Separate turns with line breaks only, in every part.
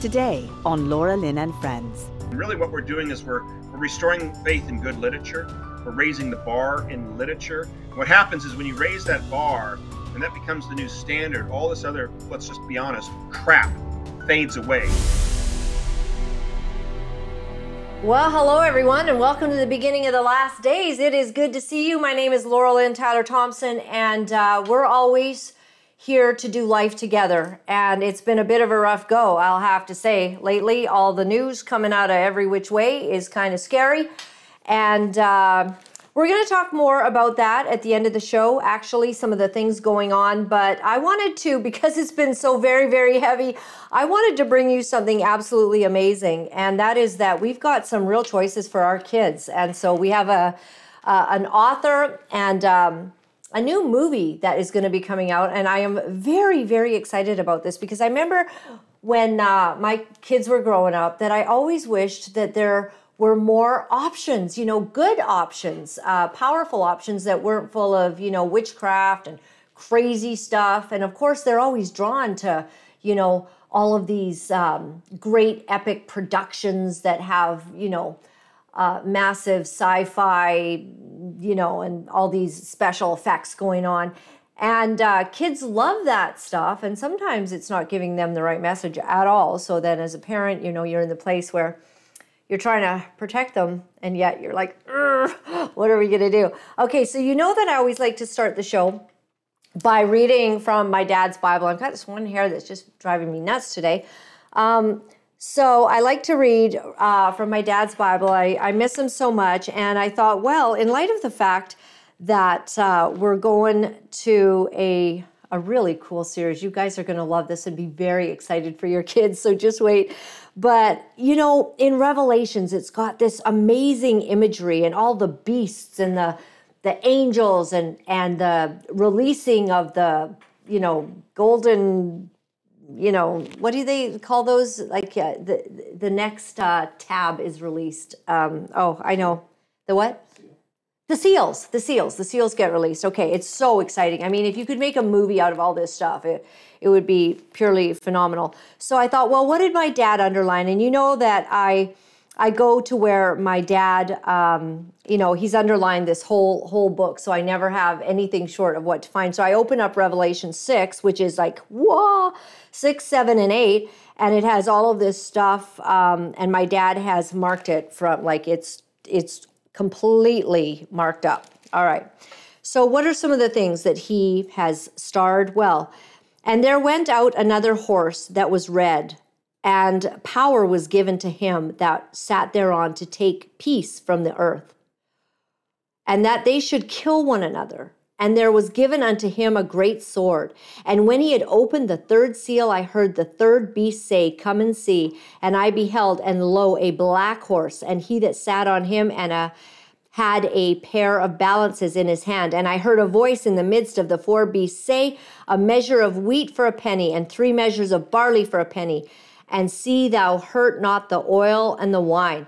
Today on Laura Lynn and Friends.
Really, what we're doing is we're, we're restoring faith in good literature. We're raising the bar in literature. What happens is when you raise that bar and that becomes the new standard, all this other, let's just be honest, crap fades away.
Well, hello everyone, and welcome to the beginning of the last days. It is good to see you. My name is Laura Lynn Tyler Thompson, and uh, we're always here to do life together. And it's been a bit of a rough go, I'll have to say. Lately, all the news coming out of every which way is kind of scary. And uh, we're going to talk more about that at the end of the show, actually, some of the things going on. But I wanted to, because it's been so very, very heavy, I wanted to bring you something absolutely amazing. And that is that we've got some real choices for our kids. And so we have a, uh, an author and um, a new movie that is going to be coming out, and I am very, very excited about this because I remember when uh, my kids were growing up that I always wished that there were more options, you know, good options, uh, powerful options that weren't full of, you know, witchcraft and crazy stuff. And of course, they're always drawn to, you know, all of these um, great epic productions that have, you know, uh, massive sci-fi, you know, and all these special effects going on. And uh, kids love that stuff, and sometimes it's not giving them the right message at all. So then, as a parent, you know, you're in the place where you're trying to protect them, and yet you're like, what are we going to do? Okay, so you know that I always like to start the show by reading from my dad's Bible. I've got this one hair that's just driving me nuts today. Um, so I like to read uh, from my dad's Bible. I, I miss him so much. And I thought, well, in light of the fact that uh, we're going to a, a really cool series, you guys are going to love this and be very excited for your kids. So just wait. But, you know, in Revelations, it's got this amazing imagery and all the beasts and the, the angels and, and the releasing of the, you know, golden you know what do they call those? Like uh, the the next uh, tab is released um, oh i know. The what? The seals. The seals. The seals get released. Okay it's so exciting. I mean if you could make a movie out of all this stuff it, it would be purely phenomenal. So i thought well what did my dad underline? And you know that i I go to where my dad, um, you know, he's underlined this whole whole book, so I never have anything short of what to find. So I open up Revelation six, which is like whoa, six, seven, and eight, and it has all of this stuff. Um, and my dad has marked it from like it's it's completely marked up. All right. So what are some of the things that he has starred? Well, and there went out another horse that was red and power was given to him that sat thereon to take peace from the earth, and that they should kill one another. And there was given unto him a great sword. And when he had opened the third seal, I heard the third beast say, Come and see. And I beheld, and lo, a black horse, and he that sat on him, and a had a pair of balances in his hand. And I heard a voice in the midst of the four beasts say, A measure of wheat for a penny, and three measures of barley for a penny and see thou hurt not the oil and the wine.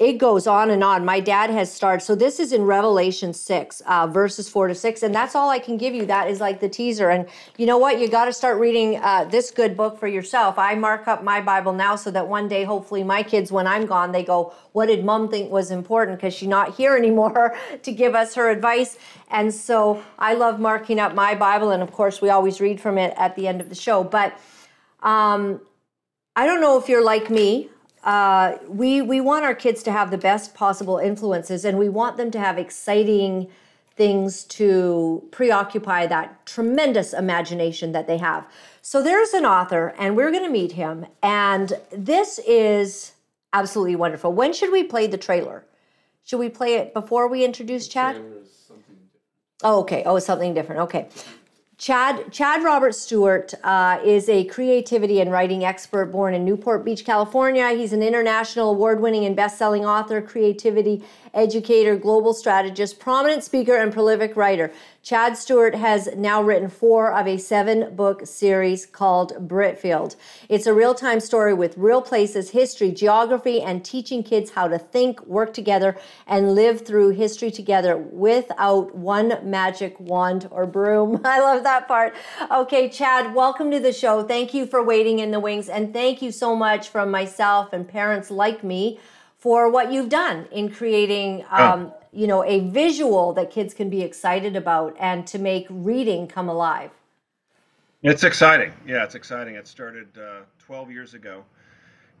It goes on and on. My dad has started. So this is in Revelation 6, uh, verses 4 to 6. And that's all I can give you. That is like the teaser. And you know what? You got to start reading uh, this good book for yourself. I mark up my Bible now so that one day, hopefully, my kids, when I'm gone, they go, What did mom think was important? Because she's not here anymore to give us her advice. And so I love marking up my Bible. And of course, we always read from it at the end of the show. But um, I don't know if you're like me. Uh, we we want our kids to have the best possible influences, and we want them to have exciting things to preoccupy that tremendous imagination that they have. So there's an author, and we're going to meet him, and this is absolutely wonderful. When should we play the trailer? Should we play it before we introduce Chad? Oh, okay. Oh, something different. Okay. Chad Chad Robert Stewart uh, is a creativity and writing expert born in Newport Beach, California. He's an international award-winning and best-selling author, creativity educator, global strategist, prominent speaker, and prolific writer. Chad Stewart has now written four of a seven book series called Britfield. It's a real time story with real places, history, geography, and teaching kids how to think, work together, and live through history together without one magic wand or broom. I love that part. Okay, Chad, welcome to the show. Thank you for waiting in the wings, and thank you so much from myself and parents like me for what you've done in creating um, oh. You know a visual that kids can be excited about and to make reading come alive.
It's exciting. Yeah it's exciting. It started uh, 12 years ago.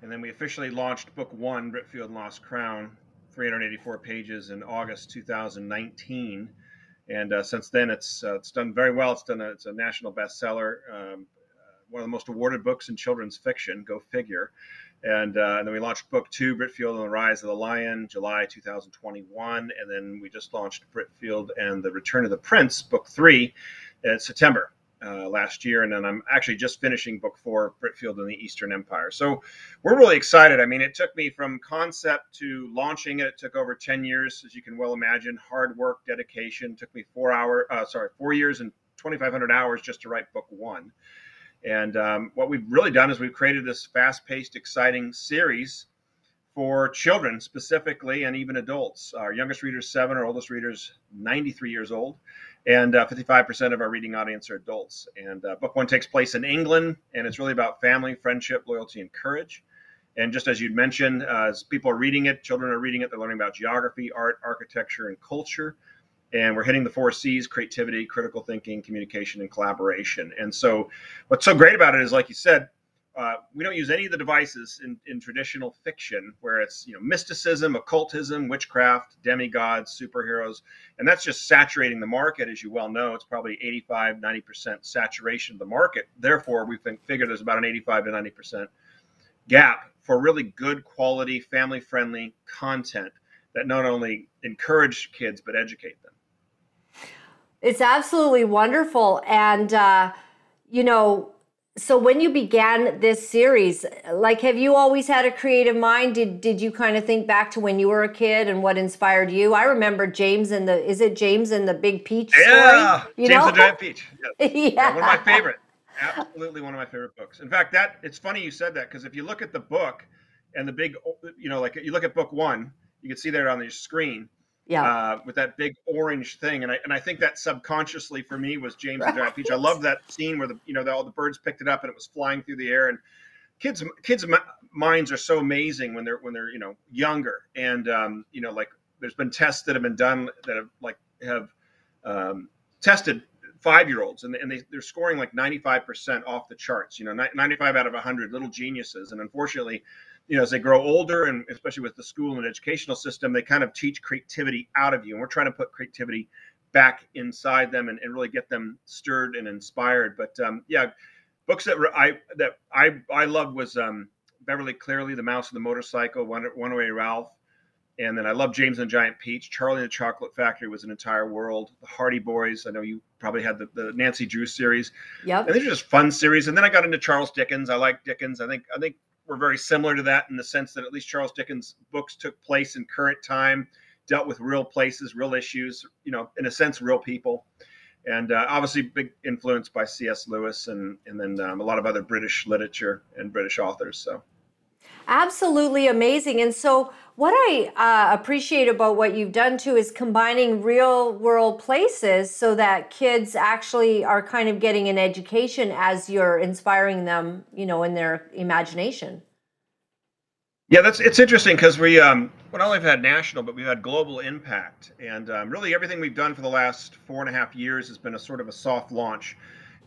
And then we officially launched book one britfield lost crown 384 pages in august 2019 and uh, since then it's uh, it's done very well. It's done a, it's a national bestseller um, uh, one of the most awarded books in children's fiction go figure and, uh, and then we launched book two, Britfield and the Rise of the Lion, July 2021. And then we just launched Britfield and the Return of the Prince, book three, in September uh, last year. And then I'm actually just finishing book four, Britfield and the Eastern Empire. So we're really excited. I mean, it took me from concept to launching it. It took over 10 years, as you can well imagine. Hard work, dedication. It took me four hour, uh, sorry, four years and 2,500 hours just to write book one. And um, what we've really done is we've created this fast paced, exciting series for children specifically and even adults. Our youngest readers, seven, our oldest readers, 93 years old. And uh, 55% of our reading audience are adults. And uh, book one takes place in England, and it's really about family, friendship, loyalty, and courage. And just as you'd mentioned, uh, as people are reading it, children are reading it, they're learning about geography, art, architecture, and culture and we're hitting the four C's creativity, critical thinking, communication, and collaboration. And so, what's so great about it is, like you said, uh, we don't use any of the devices in, in traditional fiction where it's you know mysticism, occultism, witchcraft, demigods, superheroes, and that's just saturating the market. As you well know, it's probably 85, 90% saturation of the market. Therefore, we think figure there's about an 85 to 90% gap for really good quality, family friendly content that not only encourage kids but educate them.
It's absolutely wonderful. And, uh, you know, so when you began this series, like, have you always had a creative mind? Did did you kind of think back to when you were a kid and what inspired you? I remember James and the is it James and the Big Peach
story? Yeah, you James know? the Giant Peach. Yes. yeah. yeah, one of my favorite. Absolutely one of my favorite books. In fact, that it's funny you said that because if you look at the book and the big, you know, like you look at book one, you can see there on your screen
yeah.
Uh, with that big orange thing, and I and I think that subconsciously for me was James right. and Giant Peach. I love that scene where the you know the, all the birds picked it up and it was flying through the air. And kids kids minds are so amazing when they're when they're you know younger, and um, you know like there's been tests that have been done that have like have um, tested five year olds and, and they, they're scoring like 95% off the charts you know 95 out of 100 little geniuses and unfortunately you know, as they grow older, and especially with the school and educational system, they kind of teach creativity out of you. And we're trying to put creativity back inside them and, and really get them stirred and inspired. But um, yeah, books that I that I I loved was um, Beverly Cleary, The Mouse and the Motorcycle, One Runaway Ralph, and then I love James and the Giant Peach. Charlie and the Chocolate Factory was an entire world. The Hardy Boys. I know you probably had the, the Nancy Drew series.
Yep.
And these are just fun series. And then I got into Charles Dickens. I like Dickens. I think I think were very similar to that in the sense that at least Charles Dickens' books took place in current time, dealt with real places, real issues, you know, in a sense, real people. And uh, obviously, big influence by C.S. Lewis and, and then um, a lot of other British literature and British authors. So,
absolutely amazing. And so, what I uh, appreciate about what you've done too is combining real world places so that kids actually are kind of getting an education as you're inspiring them, you know, in their imagination.
Yeah, that's it's interesting because we um, not only have had national, but we've had global impact, and um, really everything we've done for the last four and a half years has been a sort of a soft launch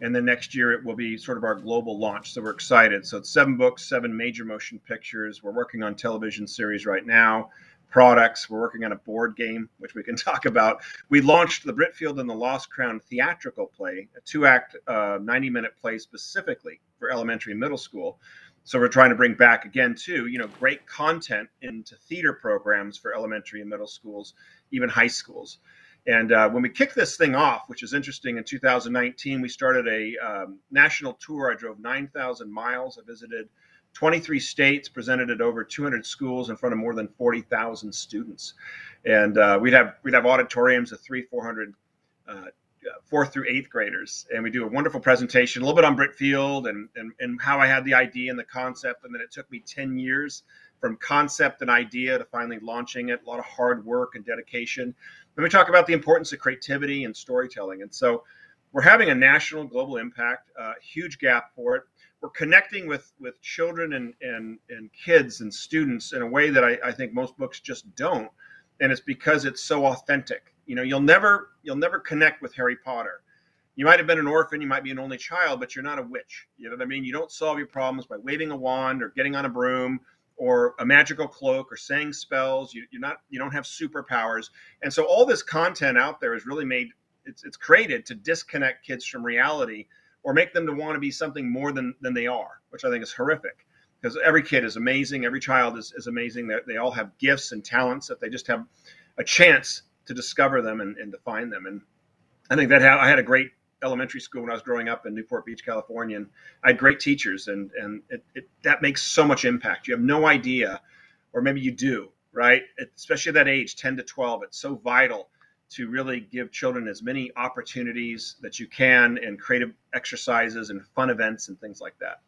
and then next year it will be sort of our global launch. So we're excited. So it's seven books, seven major motion pictures. We're working on television series right now, products. We're working on a board game, which we can talk about. We launched the Britfield and the Lost Crown theatrical play, a two-act, uh, 90-minute play specifically for elementary and middle school. So we're trying to bring back again too, you know, great content into theater programs for elementary and middle schools, even high schools. And uh, when we kicked this thing off, which is interesting, in 2019, we started a um, national tour. I drove 9,000 miles. I visited 23 states, presented at over 200 schools in front of more than 40,000 students. And uh, we'd have we'd have auditoriums of three, 400 uh, fourth through eighth graders, and we do a wonderful presentation, a little bit on Britfield and, and and how I had the idea and the concept, and then it took me ten years from concept and idea to finally launching it. A lot of hard work and dedication. Then we talk about the importance of creativity and storytelling, and so we're having a national, global impact. Uh, huge gap for it. We're connecting with with children and and and kids and students in a way that I, I think most books just don't, and it's because it's so authentic you know, you'll never you'll never connect with Harry Potter. You might have been an orphan, you might be an only child, but you're not a witch. You know what I mean? You don't solve your problems by waving a wand or getting on a broom or a magical cloak or saying spells. You, you're not you don't have superpowers. And so all this content out there is really made it's it's created to disconnect kids from reality or make them to want to be something more than than they are, which I think is horrific. Because every kid is amazing, every child is, is amazing. They, they all have gifts and talents that they just have a chance to discover them and, and to find them. And I think that ha- I had a great elementary school when I was growing up in Newport Beach, California, and I had great teachers, and and it, it, that makes so much impact. You have no idea, or maybe you do, right? Especially at that age, ten to twelve, it's so vital to really give children as many opportunities that you can, and creative exercises and fun events and things like that.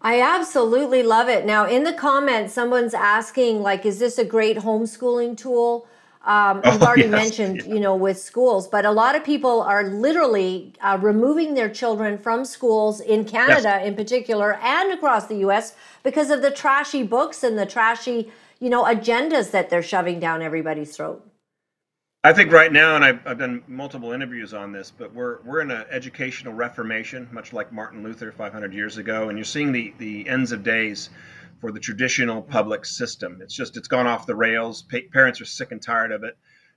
I absolutely love it. Now, in the comments, someone's asking, like, is this a great homeschooling tool? Um, you've already yes, mentioned, yeah. you know, with schools, but a lot of people are literally uh, removing their children from schools in Canada, yes. in particular, and across the U.S. because of the trashy books and the trashy, you know, agendas that they're shoving down everybody's throat.
I think right now, and I've, I've done multiple interviews on this, but we're we're in an educational reformation, much like Martin Luther 500 years ago, and you're seeing the the ends of days for the traditional public system. It's just it's gone off the rails. Pa- parents are sick and tired of it.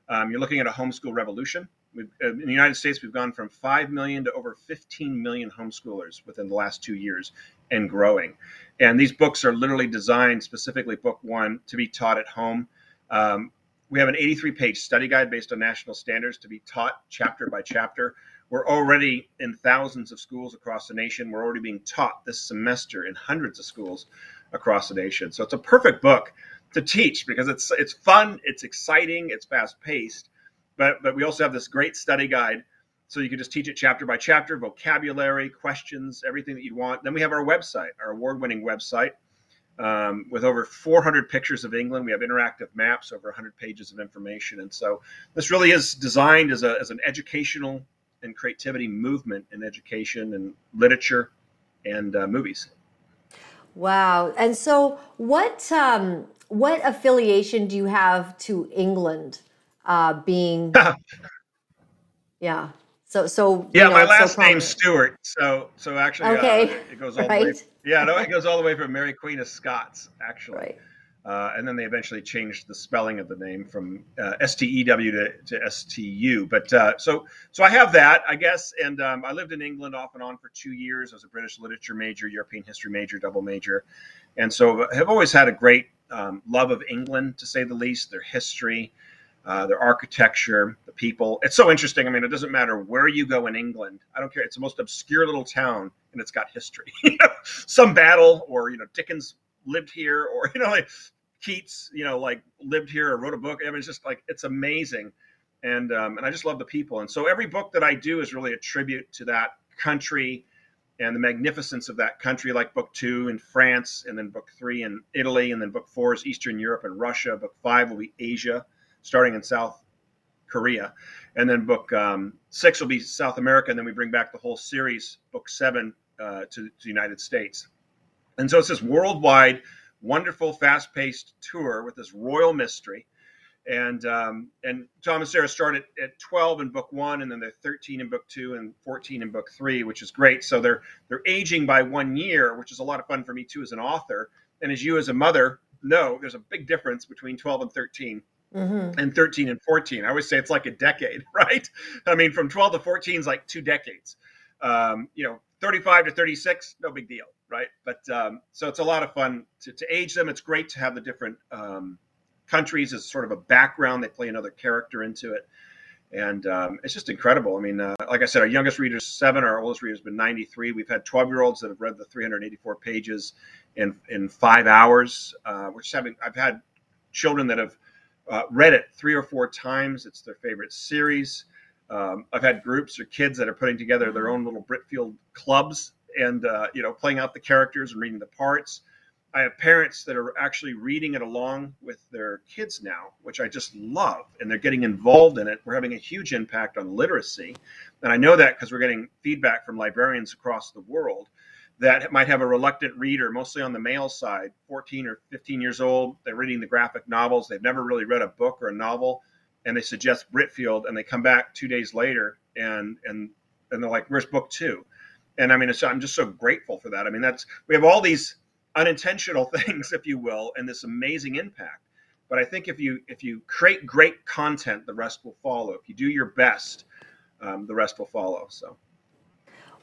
Um, you're looking at a homeschool revolution. We've, uh, in the United States, we've gone from 5 million to over 15 million homeschoolers within the last two years and growing. And these books are literally designed, specifically book one, to be taught at home. Um, we have an 83 page study guide based on national standards to be taught chapter by chapter. We're already in thousands of schools across the nation. We're already being taught this semester in hundreds of schools across the nation. So it's a perfect book to teach because it's it's fun, it's exciting, it's fast paced, but but we also have this great study guide so you can just teach it chapter by chapter, vocabulary, questions, everything that you'd want. Then we have our website, our award-winning website. Um, with over 400 pictures of England. We have interactive maps, over 100 pages of information. And so this really is designed as, a, as an educational and creativity movement in education and literature and uh, movies.
Wow. And so what um what affiliation do you have to England uh being Yeah. So so
Yeah, know, my last so name's Stewart. So so actually
uh, okay.
Uh, it goes all right. the way Yeah, no, it goes all the way from Mary Queen of Scots actually.
Right.
Uh, and then they eventually changed the spelling of the name from uh, S-T-E-W to, to S-T-U. But uh, so so I have that, I guess. And um, I lived in England off and on for two years as a British literature major, European history major, double major, and so I have always had a great um, love of England, to say the least. Their history, uh, their architecture, the people. It's so interesting. I mean, it doesn't matter where you go in England. I don't care. It's the most obscure little town, and it's got history. Some battle, or you know, Dickens lived here or you know like keats you know like lived here or wrote a book. I mean it's just like it's amazing. And um, and i just love the people. And so every book that i do is really a tribute to that country and the magnificence of that country like book two in france and then book three in italy and then book four is eastern europe and russia. Book five will be asia starting in south korea. And then book um, six will be south america. And then we bring back the whole series book seven uh, to, to the united states and so it's this worldwide, wonderful, fast-paced tour with this royal mystery. And um, and Tom and Sarah started at 12 in book one, and then they're 13 in book two, and 14 in book three, which is great. So they're they're aging by one year, which is a lot of fun for me too as an author. And as you as a mother know, there's a big difference between 12 and 13. Mm-hmm. and 13 and 14. I always say it's like a decade, right? I mean, from 12 to 14 is like two decades. Um, you know, 35 to 36, no big deal right? But um, so it's a lot of fun to, to, age them. It's great to have the different um, countries as sort of a background. They play another character into it. And um, it's just incredible. I mean, uh, like I said, our youngest reader is seven. Our oldest reader has been 93. We've had 12 year olds that have read the 384 pages in in five hours. Uh, which having I've had children that have uh, read it three or four times. It's their favorite series. Um, I've had groups or kids that are putting together their own little Britfield clubs and uh, you know playing out the characters and reading the parts. I have parents that are actually reading it along with their kids now, which I just love, and they're getting involved in it. We're having a huge impact on literacy, and I know that because we're getting feedback from librarians across the world that might have a reluctant reader, mostly on the male side, 14 or 15 years old. They're reading the graphic novels. They've never really read a book or a novel, and they suggest Britfield, and they come back two days later and and and they're like, "Where's book two? And I mean, I'm just so grateful for that. I mean, that's we have all these unintentional things, if you will, and this amazing impact. But I think if you if you create great content, the rest will follow. If you do your best, um, the rest will follow. So.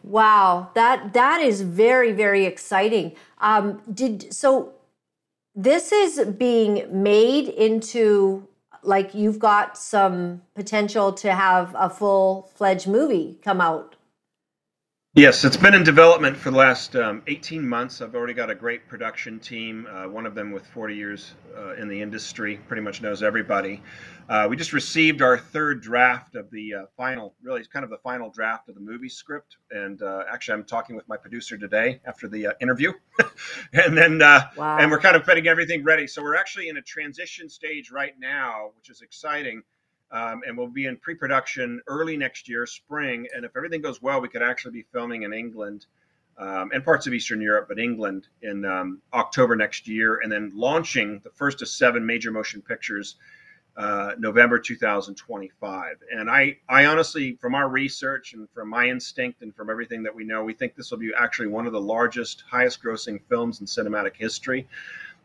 Wow, that that is very very exciting. Um, did so? This is being made into like you've got some potential to have a full fledged movie come out.
Yes, it's been in development for the last um, 18 months. I've already got a great production team, uh, one of them with 40 years uh, in the industry, pretty much knows everybody. Uh, we just received our third draft of the uh, final, really, it's kind of the final draft of the movie script. And uh, actually, I'm talking with my producer today after the uh, interview. and then, wow. and we're kind of getting everything ready. So we're actually in a transition stage right now, which is exciting um, and we'll be in pre-production early next year, spring. And if everything goes well, we could actually be filming in England um, and parts of Eastern Europe, but England in um, October next year, and then launching the first of seven major motion pictures uh, November 2025. And I, I honestly, from our research and from my instinct and from everything that we know, we think this will be actually one of the largest, highest-grossing films in cinematic history.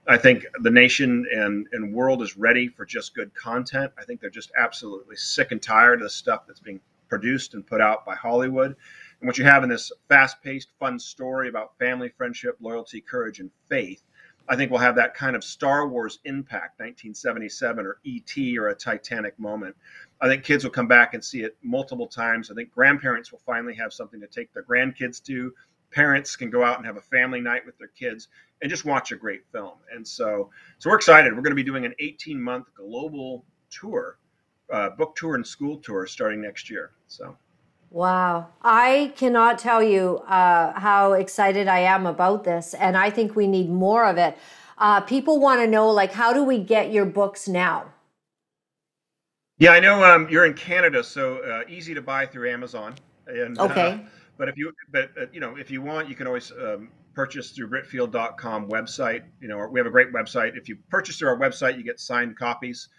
I think the nation and, and world is ready for just good content. I think they're just absolutely sick and tired of the stuff that's being produced and put out by Hollywood. And what you have in this fast paced, fun story about family, friendship, loyalty, courage, and faith, I think will have that kind of Star Wars impact, 1977 or E.T. or a Titanic moment. I think kids will come back and see it multiple times. I think grandparents will finally have something to take their grandkids to parents can go out and have a family night with their kids and just watch a great film. And so, so we're excited. We're going to be doing an 18 month global tour, uh, book tour and school tour starting next year. So.
Wow. I cannot tell you uh, how excited I am about this. And I think we need more of it. Uh, people want to know, like, how do we get your books now?
Yeah, I know um, you're in Canada, so uh, easy to buy through Amazon. And,
uh, okay.
But if you, but uh, you know, if you want, you can always um, purchase through Britfield.com website. You know, we have a great website. If you purchase through our website, you get signed copies,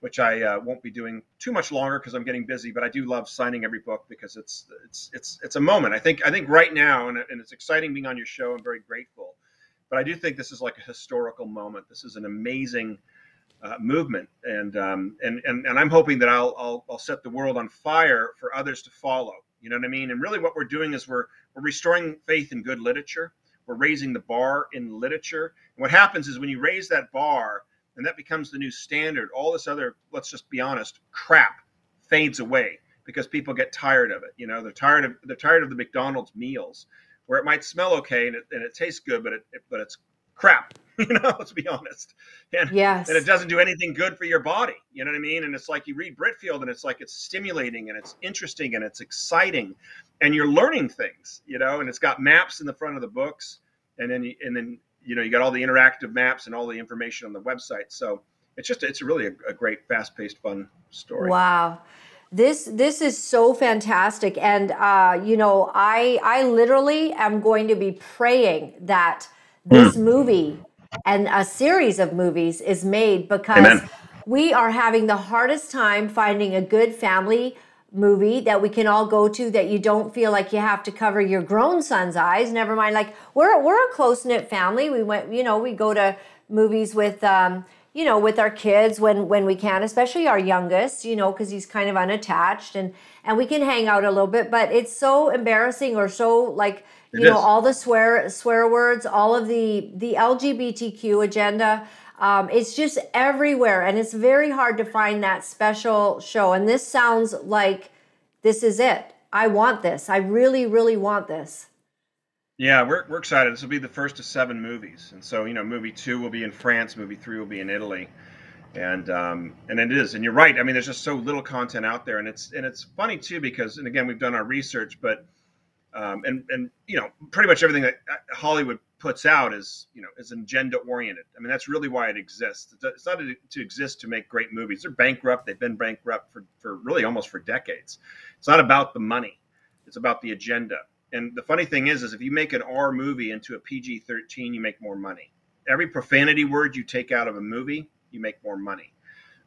which I uh, won't be doing too much longer because I'm getting busy. But I do love signing every book because it's it's it's it's a moment. I think I think right now, and, and it's exciting being on your show. I'm very grateful. But I do think this is like a historical moment. This is an amazing. Uh, movement, and, um, and and and I'm hoping that I'll, I'll I'll set the world on fire for others to follow. You know what I mean? And really, what we're doing is we're we're restoring faith in good literature. We're raising the bar in literature. And what happens is when you raise that bar, and that becomes the new standard, all this other, let's just be honest, crap fades away because people get tired of it. You know, they're tired of they're tired of the McDonald's meals where it might smell okay and it, and it tastes good, but it, it but it's crap. You know, let's be honest. And,
yes.
and it doesn't do anything good for your body. You know what I mean? And it's like you read Britfield and it's like it's stimulating and it's interesting and it's exciting and you're learning things, you know, and it's got maps in the front of the books. And then, and then, you know, you got all the interactive maps and all the information on the website. So it's just, it's really a, a great, fast paced, fun story.
Wow this this is so fantastic and uh, you know i i literally am going to be praying that this mm. movie and a series of movies is made because Amen. we are having the hardest time finding a good family movie that we can all go to that you don't feel like you have to cover your grown son's eyes never mind like we're we're a close-knit family we went you know we go to movies with um, you know with our kids when when we can especially our youngest you know because he's kind of unattached and and we can hang out a little bit but it's so embarrassing or so like you know all the swear swear words all of the the lgbtq agenda um, it's just everywhere and it's very hard to find that special show and this sounds like this is it i want this i really really want this
yeah we're, we're excited this will be the first of seven movies and so you know movie two will be in france movie three will be in italy and um, and it is. And you're right. I mean, there's just so little content out there, and it's and it's funny too because and again we've done our research, but um, and and you know pretty much everything that uh, Hollywood puts out is you know is agenda oriented. I mean that's really why it exists. It's not to exist to make great movies. They're bankrupt. They've been bankrupt for for really almost for decades. It's not about the money. It's about the agenda. And the funny thing is, is if you make an R movie into a PG-13, you make more money. Every profanity word you take out of a movie, you make more money.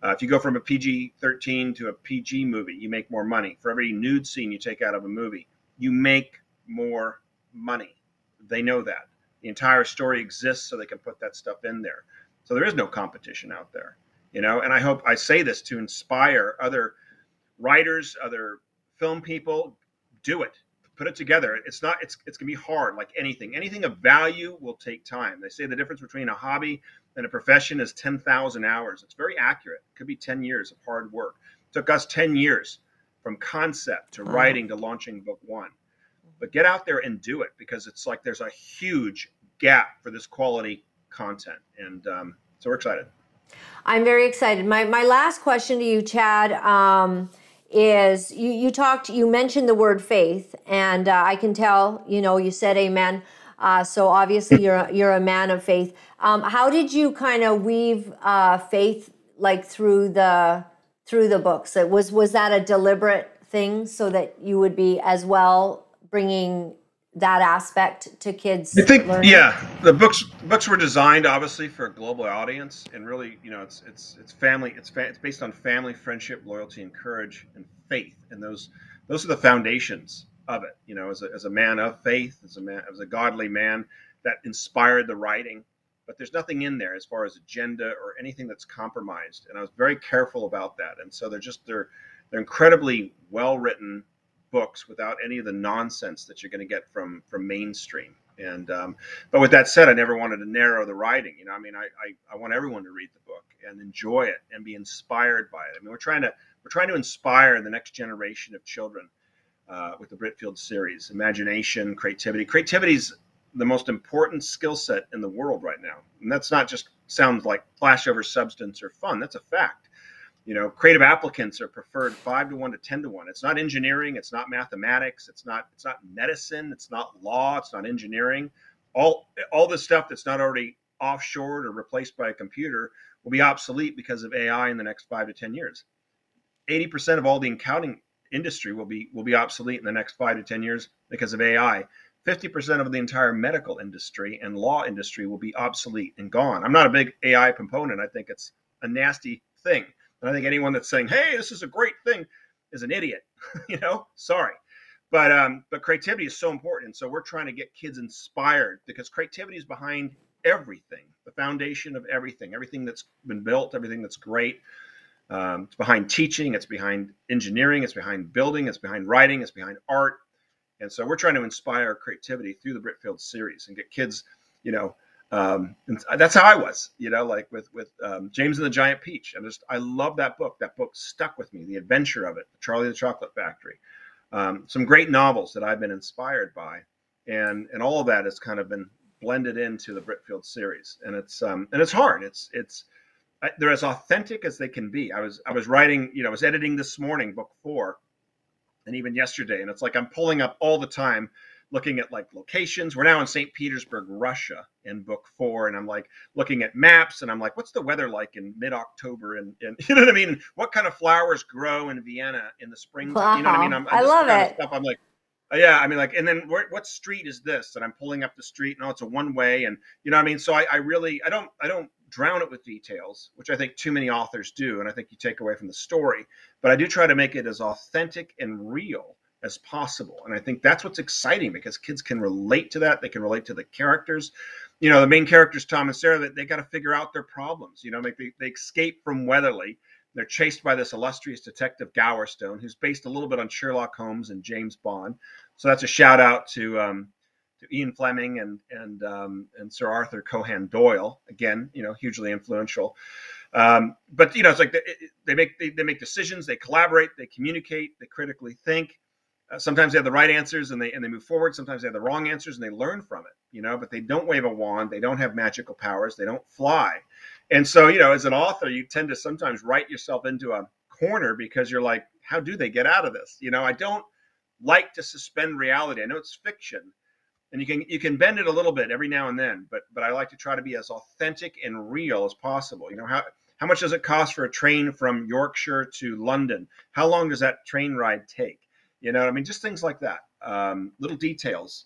Uh, if you go from a PG-13 to a PG movie, you make more money. For every nude scene you take out of a movie, you make more money. They know that. The entire story exists so they can put that stuff in there. So there is no competition out there, you know. And I hope I say this to inspire other writers, other film people. Do it. Put it together. It's not. It's it's gonna be hard, like anything. Anything of value will take time. They say the difference between a hobby and a profession is ten thousand hours. It's very accurate. It could be ten years of hard work. It took us ten years from concept to writing to launching book one. But get out there and do it because it's like there's a huge gap for this quality content and um, so we're excited.
I'm very excited. My, my last question to you chad um, is you, you talked you mentioned the word faith and uh, i can tell you know you said amen uh, so obviously you're you're a man of faith. Um, how did you kind of weave uh, faith like through the through the books it was was that a deliberate thing so that you would be as well bringing that aspect to kids
i think learning? yeah the books books were designed obviously for a global audience and really you know it's it's it's family it's fa- it's based on family friendship loyalty and courage and faith. And those those are the foundations of it. You know as a, as a man of faith as a man as a godly man that inspired the writing but there's nothing in there as far as agenda or anything that's compromised and i was very careful about that and so they're just they're they're incredibly well written books without any of the nonsense that you're going to get from from mainstream. And um, but with that said, I never wanted to narrow the writing. You know, I mean, I, I, I want everyone to read the book and enjoy it and be inspired by it. I mean, we're trying to we're trying to inspire the next generation of children uh, with the Britfield series. Imagination, creativity. Creativity is the most important skill set in the world right now, and that's not just sounds like flashover substance or fun. That's a fact. You know creative applicants are preferred five to one to ten to one. It's not engineering it's not mathematics it's not it's not medicine it's not law it's not engineering. All all the stuff that's not already offshored or replaced by a computer will be obsolete because of ai in the next five to ten years. 80% of all the accounting industry will be will be obsolete in the next five to ten years because of ai 50% of the entire medical industry and law industry will be obsolete and gone. I'm not a big ai proponent. I think it's a nasty thing. And I think anyone that's saying, "Hey, this is a great thing," is an idiot. you know, sorry, but um, but creativity is so important, and so we're trying to get kids inspired because creativity is behind everything, the foundation of everything, everything that's been built, everything that's great. Um, it's behind teaching, it's behind engineering, it's behind building, it's behind writing, it's behind art, and so we're trying to inspire creativity through the Britfield series and get kids, you know, um, and that's how I was, you know, like with with um, James and the Giant Peach. I just I love that book. That book stuck with me. The adventure of it, Charlie the Chocolate Factory. Um, some great novels that I've been inspired by, and and all of that has kind of been blended into the Britfield series. And it's um, and it's hard. It's it's they're as authentic as they can be. I was I was writing, you know, I was editing this morning, book four, and even yesterday, and it's like I'm pulling up all the time looking at like locations. We're now in St. Petersburg, Russia in book four. And I'm like looking at maps and I'm like, what's the weather like in mid October? And, and, you know what I mean? What kind of flowers grow in Vienna in the spring?
Wow.
You know what I mean? I'm,
I'm i love it.
Stuff, I'm like, yeah, I mean, like, and then where, what street is this? And I'm pulling up the street. No, oh, it's a one way. And, you know what I mean? So I, I really, I don't, I don't drown it with details, which I think too many authors do. And I think you take away from the story. But I do try to make it as authentic and real as possible. And I think that's what's exciting because kids can relate to that. They can relate to the characters. You know, the main characters, Tom and Sarah, that they, got to figure out their problems. You know, like they, they escape from Weatherly. They're chased by this illustrious detective Gowerstone, who's based a little bit on Sherlock Holmes and James Bond. So that's a shout out to um, to Ian Fleming and and um, and Sir Arthur Conan Doyle. Again, you know, hugely influential. Um, but you know, it's like they, they make they, they make decisions, they collaborate, they communicate, they critically think uh, sometimes they have the right answers and they and they move forward. Sometimes they have the wrong answers and they learn from it. You know, but they don't wave a wand. They don't have magical powers. They don't fly, And so, you know, as an author, you tend to sometimes write yourself into a corner because you're like, how do they get out of this? You know, I don't like to suspend reality. I know it's fiction, and you can you can bend it a little bit every now and then, but but I like to try to be as authentic and real as possible. You know how how much does it cost for a train from Yorkshire to London? How long does that train ride take? You know, I mean, just things like that, um, little details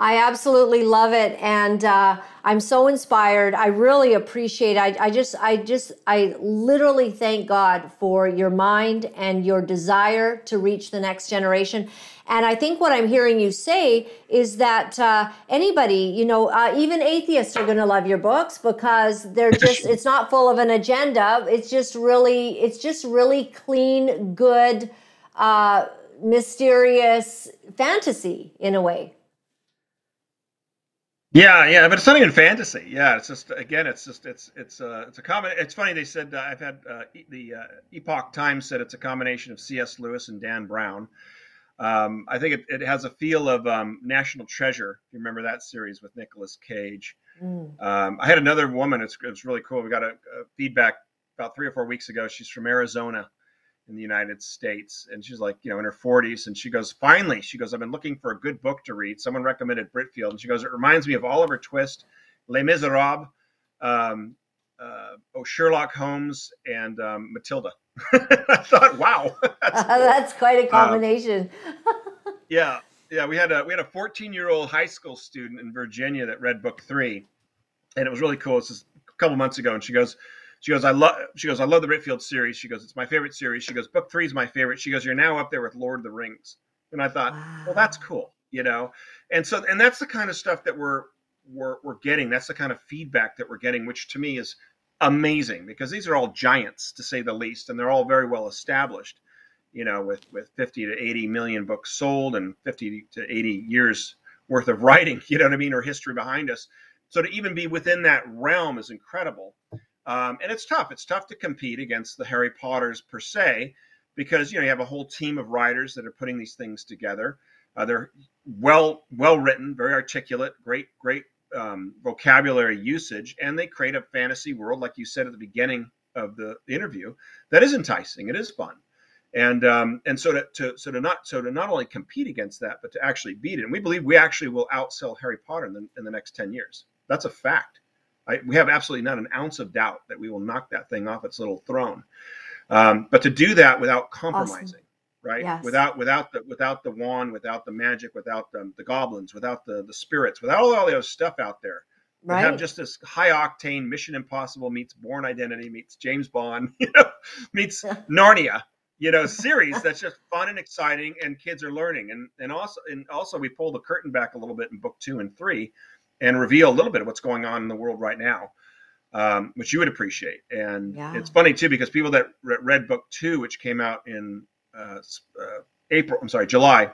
I absolutely love it, and uh, I'm so inspired. I really appreciate. I, I just, I just, I literally thank God for your mind and your desire to reach the next generation. And I think what I'm hearing you say is that uh, anybody, you know, uh, even atheists are going to love your books because they're just, it's not full of an agenda. It's just really, it's just really clean, good, uh, mysterious fantasy in a way.
Yeah, yeah, but it's not even fantasy. Yeah, it's just again, it's just it's it's uh it's a common. It's funny they said uh, I've had uh, the uh, Epoch Times said it's a combination of C.S. Lewis and Dan Brown. Um, I think it, it has a feel of um, National Treasure. If you remember that series with Nicolas Cage. Mm. Um, I had another woman. It's it's really cool. We got a, a feedback about three or four weeks ago. She's from Arizona in the United States. And she's like, you know, in her 40s. And she goes, finally, she goes, I've been looking for a good book to read. Someone recommended Britfield. And she goes, it reminds me of Oliver Twist, Les Miserables, um, uh, oh, Sherlock Holmes, and um, Matilda. I thought, wow,
that's, cool. that's quite a um, combination.
yeah, yeah. We had a we had a 14 year old high school student in Virginia that read book three, and it was really cool. It's just a couple months ago, and she goes, she goes, I love. She goes, I love the Britfield series. She goes, it's my favorite series. She goes, book three is my favorite. She goes, you're now up there with Lord of the Rings. And I thought, wow. well, that's cool, you know. And so, and that's the kind of stuff that we're we're we're getting. That's the kind of feedback that we're getting, which to me is amazing because these are all giants to say the least, and they're all very well established. You know, with with 50 to 80 million books sold and 50 to 80 years worth of writing. You know what I mean, or history behind us. So to even be within that realm is incredible. Um, and it's tough. It's tough to compete against the Harry Potters per se, because you know you have a whole team of writers that are putting these things together. Uh, they're well well written, very articulate, great great um, vocabulary usage, and they create a fantasy world, like you said at the beginning of the interview, that is enticing. It is fun, and um, and so to, to so to not so to not only compete against that, but to actually beat it. And we believe we actually will outsell Harry Potter in the, in the next ten years. That's a fact. I, we have absolutely not an ounce of doubt that we will knock that thing off its little throne. Um, but to do that without compromising, awesome. Right? Yes. Without without the without the wand, without the magic, without the, the goblins, without the the spirits, without all, all the other stuff out there. Right. Have just this high octane Mission Impossible meets Bourne Identity meets James Bond, you know, meets Narnia, you know, series that's just fun and exciting, and kids are learning. And and also and also we pull the curtain back a little bit in book two and three and reveal a little bit of what's going on in the world right now, um, which you would appreciate. And yeah. it's funny too because people that read book two, which came out in uh, uh, April, I'm sorry, July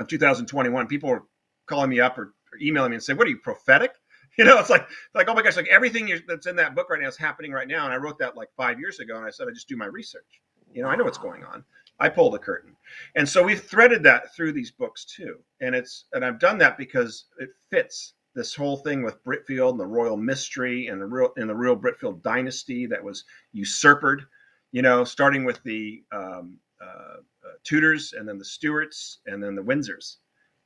of 2021, people were calling me up or, or emailing me and say, "What are you prophetic?" You know, it's like like oh my gosh, like everything that's in that book right now is happening right now. And I wrote that like five years ago, and I said I just do my research. You know, I know what's going on. I pull the curtain, and so we've threaded that through these books too. And it's and I've done that because it fits this whole thing with Britfield and the royal mystery and the real in the real Britfield dynasty that was usurped, you know, starting with the um, Tudors and then the Stuarts and then the Windsors,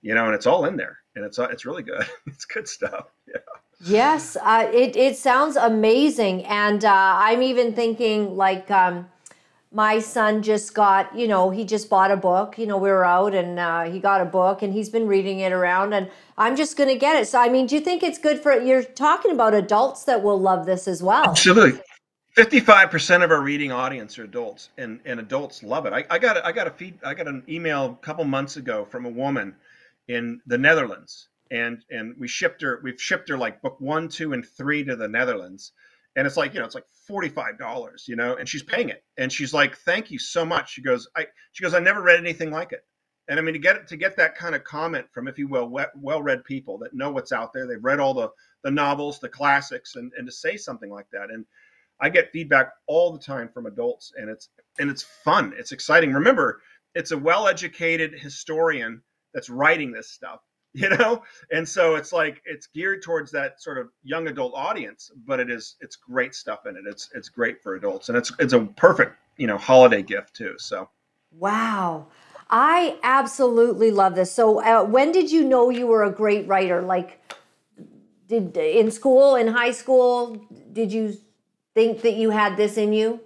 you know, and it's all in there and it's it's really good. it's good stuff. Yeah.
Yes, uh, it it sounds amazing, and uh, I'm even thinking like. Um, my son just got, you know, he just bought a book. You know, we were out and uh, he got a book and he's been reading it around, and I'm just going to get it. So, I mean, do you think it's good for you're talking about adults that will love this as well?
Absolutely. 55% of our reading audience are adults and, and adults love it. I, I got I got a feed I got an email a couple months ago from a woman in the Netherlands and and we shipped her we've shipped her like book 1, 2 and 3 to the Netherlands and it's like you know it's like $45 you know and she's paying it and she's like thank you so much she goes i she goes i never read anything like it and i mean to get to get that kind of comment from if you will well read people that know what's out there they've read all the the novels the classics and and to say something like that and i get feedback all the time from adults and it's and it's fun. It's exciting. Remember it's a well educated historian that's writing this stuff you know? And so it's like it's geared towards that sort of young adult audience but it is it's great stuff in it. It's it's great for adults and it's it's a perfect you know holiday gift too so.
Wow. I absolutely love this. So uh, when did you know you were a great writer? Like did in school in high school did you think that you had this in you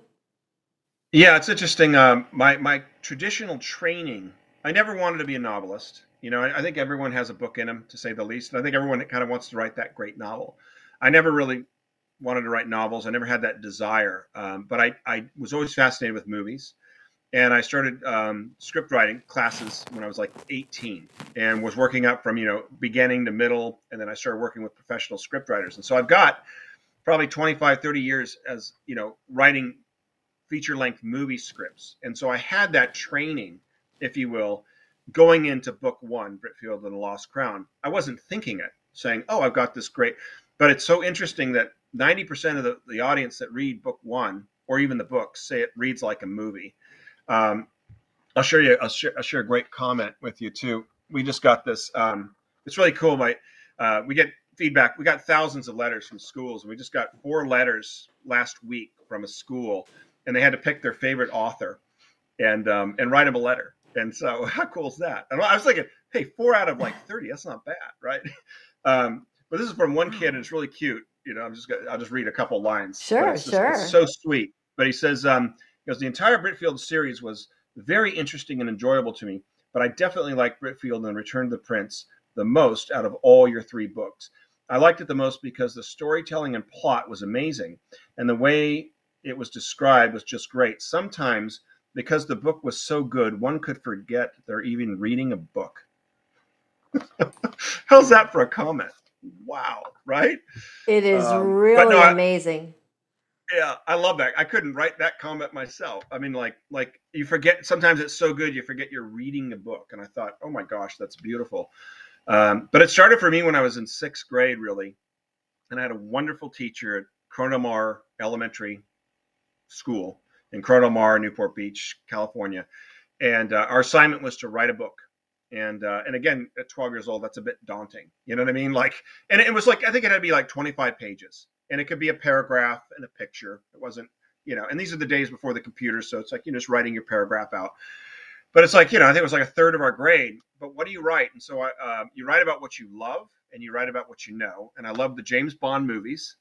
yeah it's interesting um, my my traditional training i never wanted to be a novelist you know, I, I, think everyone has a book in them, to say the least. And I think everyone kind of wants to write that great novel. I never really wanted to write novels. I never had that desire. Um, but I, I was always fascinated with movies. And I started um, script writing classes when I was like 18 and was working up from, you know, beginning to middle. And then I started working with professional script writers. And so I've got probably 25, 30 years as, you know, writing feature length movie scripts. And so I had that training, if you will, going into book one, Britfield and the Lost Crown, I wasn't thinking it, saying, oh, I've got this great. But it's so interesting that 90% of the, the audience that read book one or even the books say it reads like a movie. Um, I'll show you, I'll share, I'll share a great comment with you too. We just got this. Um, it's really cool. My, uh, we get feedback. We got thousands of letters from schools, and we just got four letters last week from a school, and they had to pick their favorite author and um, and write them a letter. And so, how cool is that? And I was thinking, hey, four out of like 30, that's not bad, right? Um, but this is from one kid, and it's really cute. You know, I'm just gonna, I'll just read a couple lines.
Sure,
just,
sure.
It's so sweet. But he says, um, he goes, the entire Britfield series was very interesting and enjoyable to me, but I definitely like Britfield and Return to the Prince the most out of all your three books. I liked it the most because the storytelling and plot was amazing, and the way it was described was just great. Sometimes because the book was so good, one could forget they're even reading a book. How's that for a comment? Wow, right?
It is um, really no, amazing.
Yeah, I love that. I couldn't write that comment myself. I mean, like, like you forget. Sometimes it's so good you forget you're reading a book. And I thought, oh my gosh, that's beautiful. Um, but it started for me when I was in sixth grade, really, and I had a wonderful teacher at Corona Elementary School in Corona Mar, Newport Beach, California. And uh, our assignment was to write a book. And uh, and again, at 12 years old, that's a bit daunting. You know what I mean? Like, and it was like I think it had to be like 25 pages, and it could be a paragraph and a picture. It wasn't, you know. And these are the days before the computer, so it's like you know just writing your paragraph out. But it's like you know, I think it was like a third of our grade. But what do you write? And so I, uh, you write about what you love, and you write about what you know. And I love the James Bond movies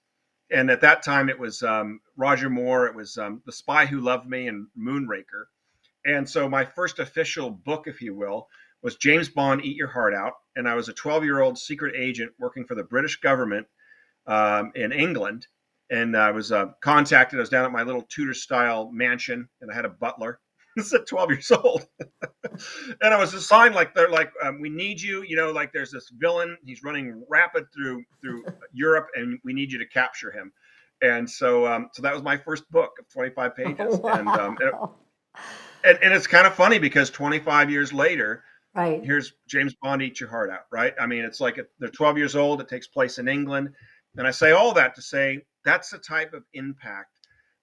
and at that time it was um, Roger Moore, it was um, The Spy Who Loved Me, and Moonraker. And so my first official book, if you will, was James Bond: Eat Your Heart Out, and I was a 12-year-old secret agent working for the British government um, in England. And I was uh, contacted. I was down at my little Tudor-style mansion, and I had a butler. This is at 12 years old, and I was assigned like they're like, um, we need you. You know, like there's this villain. He's running rapid through through Europe, and we need you to capture him. And so, um, so that was my first book of 25 pages, wow. and, um, and and it's kind of funny because 25 years later,
right
here's James Bond, Eat Your Heart Out. Right? I mean, it's like they're 12 years old. It takes place in England, and I say all that to say that's the type of impact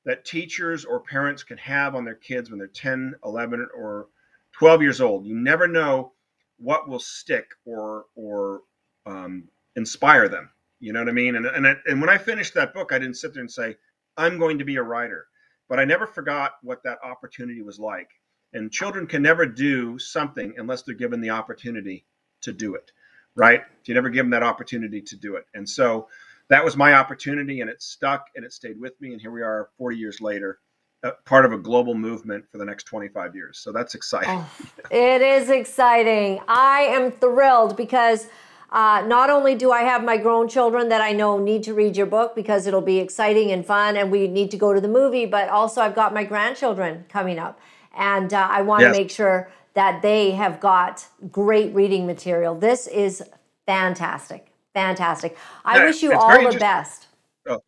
that teachers or parents can have on their kids when they're 10, 11, or 12 years old. You never know what will stick or or um, inspire them. You know what I mean? And and and when I finished that book, I didn't sit there and say I'm going to be a writer, but I never forgot what that opportunity was like. And children can never do something unless they're given the opportunity to do it, right? You never give them that opportunity to do it, and so that was my opportunity and it stuck and it stayed with me and here we are 40 years later uh, part of a global movement for the next 25 years so that's exciting oh,
it is exciting i am thrilled because uh, not only do I have my grown children that I know need to read your book because it'll be exciting and fun, and we need to go to the movie, but also I've got my grandchildren coming up, and uh, I want to yes. make sure that they have got great reading material. This is fantastic. Fantastic. I yeah, wish you all the best.
Oh,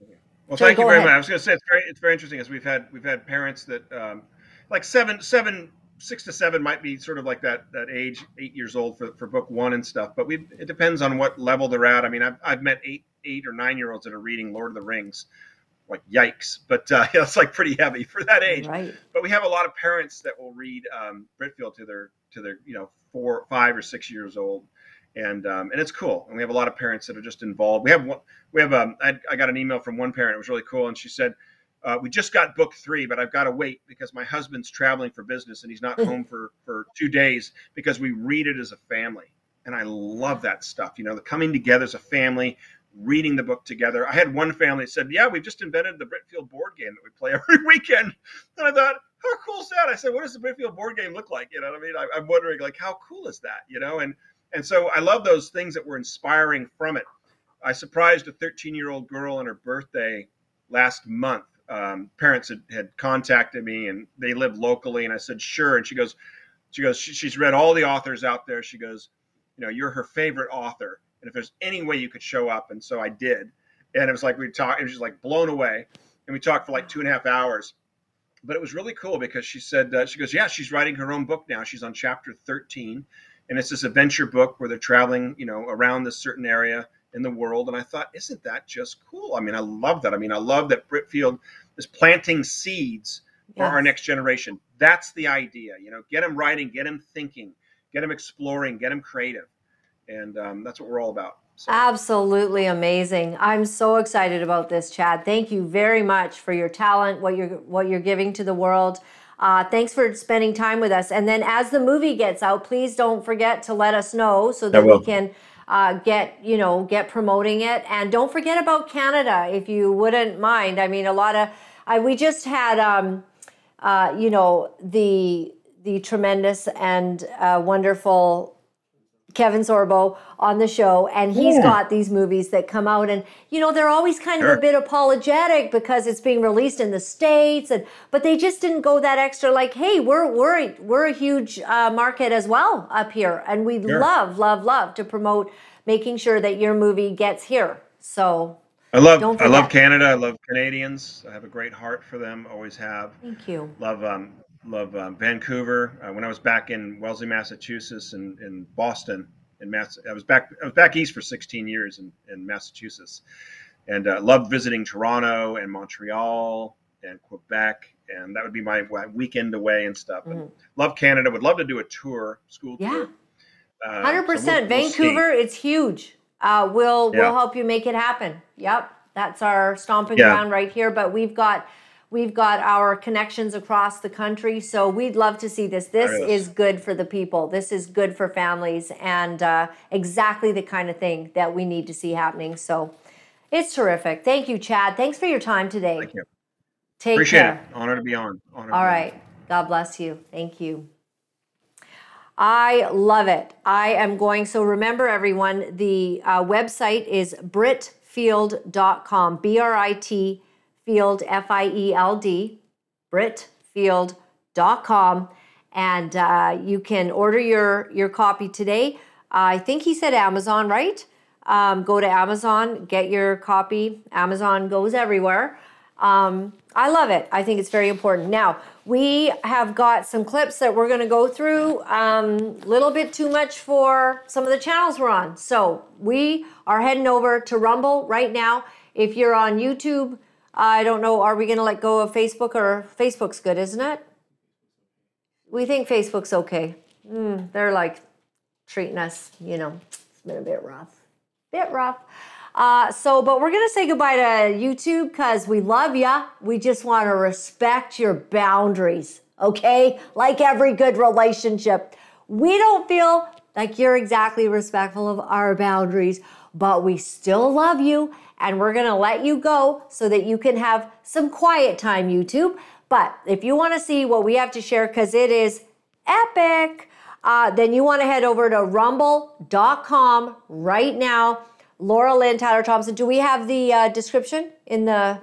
well, thank you very ahead. much. I was going to say it's very it's very interesting as we've had we've had parents that um, like seven seven six to seven might be sort of like that that age eight years old for, for book one and stuff but we it depends on what level they're at i mean i've, I've met eight eight or nine year olds that are reading lord of the rings like yikes but uh, it's like pretty heavy for that age
right.
but we have a lot of parents that will read um, britfield to their to their you know four five or six years old and um, and it's cool. And we have a lot of parents that are just involved. We have one, we have um, I, I got an email from one parent. It was really cool, and she said. Uh, we just got book three, but I've got to wait because my husband's traveling for business and he's not home for for two days because we read it as a family, and I love that stuff. You know, the coming together as a family, reading the book together. I had one family that said, "Yeah, we've just invented the Britfield board game that we play every weekend," and I thought, "How cool is that?" I said, "What does the Britfield board game look like?" You know what I mean? I, I'm wondering, like, how cool is that? You know, and and so I love those things that were inspiring from it. I surprised a 13 year old girl on her birthday last month. Um, parents had, had contacted me and they live locally, and I said, sure. And she goes, she goes, she, she's read all the authors out there. She goes, you know, you're her favorite author. And if there's any way you could show up, and so I did. And it was like we talked, it was just like blown away. And we talked for like two and a half hours. But it was really cool because she said, uh, she goes, yeah, she's writing her own book now. She's on chapter 13 and it's this adventure book where they're traveling, you know, around this certain area in the world. And I thought, isn't that just cool? I mean, I love that. I mean, I love that Britfield is planting seeds for yes. our next generation. That's the idea, you know, get them writing, get them thinking, get them exploring, get them creative, and um, that's what we're all about.
So. Absolutely amazing. I'm so excited about this, Chad. Thank you very much for your talent, what you're what you're giving to the world. Uh, thanks for spending time with us. And then as the movie gets out, please don't forget to let us know so that we can uh, get you know get promoting it. And don't forget about Canada if you wouldn't mind. I mean, a lot of I, we just had um, uh, you know the the tremendous and uh, wonderful Kevin Sorbo on the show, and he's yeah. got these movies that come out, and you know they're always kind sure. of a bit apologetic because it's being released in the states, and but they just didn't go that extra. Like, hey, we're we're we're a huge uh, market as well up here, and we sure. love love love to promote making sure that your movie gets here. So
I love I love Canada. I love Canadians. I have a great heart for them. Always have.
Thank you.
Love um love um, Vancouver. Uh, when I was back in Wellesley, Massachusetts, and in Boston, in Mass, I was back. I was back east for 16 years in, in Massachusetts, and uh, loved visiting Toronto and Montreal and Quebec, and that would be my, weekend away and stuff. And mm. love Canada. Would love to do a tour, school
yeah.
tour.
Uh, Hundred uh, percent. We'll, Vancouver, we'll it's huge. Uh, we'll yeah. we'll help you make it happen. Yep, that's our stomping yeah. ground right here. But we've got We've got our connections across the country, so we'd love to see this. This is good for the people. This is good for families, and uh, exactly the kind of thing that we need to see happening. So it's terrific. Thank you, Chad. Thanks for your time today.
Thank you.
Take
Appreciate
care.
it. Honor to be on. Honor
All right. On. God bless you. Thank you. I love it. I am going. So remember, everyone, the uh, website is britfield.com. B R I T Field, F I E L D, britfield.com. And uh, you can order your, your copy today. Uh, I think he said Amazon, right? Um, go to Amazon, get your copy. Amazon goes everywhere. Um, I love it. I think it's very important. Now, we have got some clips that we're going to go through. A um, little bit too much for some of the channels we're on. So we are heading over to Rumble right now. If you're on YouTube, I don't know. Are we going to let go of Facebook or Facebook's good, isn't it? We think Facebook's okay. Mm, they're like treating us, you know, it's been a bit rough. Bit rough. Uh, so, but we're going to say goodbye to YouTube because we love ya. We just want to respect your boundaries, okay? Like every good relationship. We don't feel like you're exactly respectful of our boundaries, but we still love you and we're going to let you go so that you can have some quiet time, YouTube. But if you want to see what we have to share, because it is epic, uh, then you want to head over to rumble.com right now. Laura Lynn, Tyler Thompson. Do we have the uh, description in the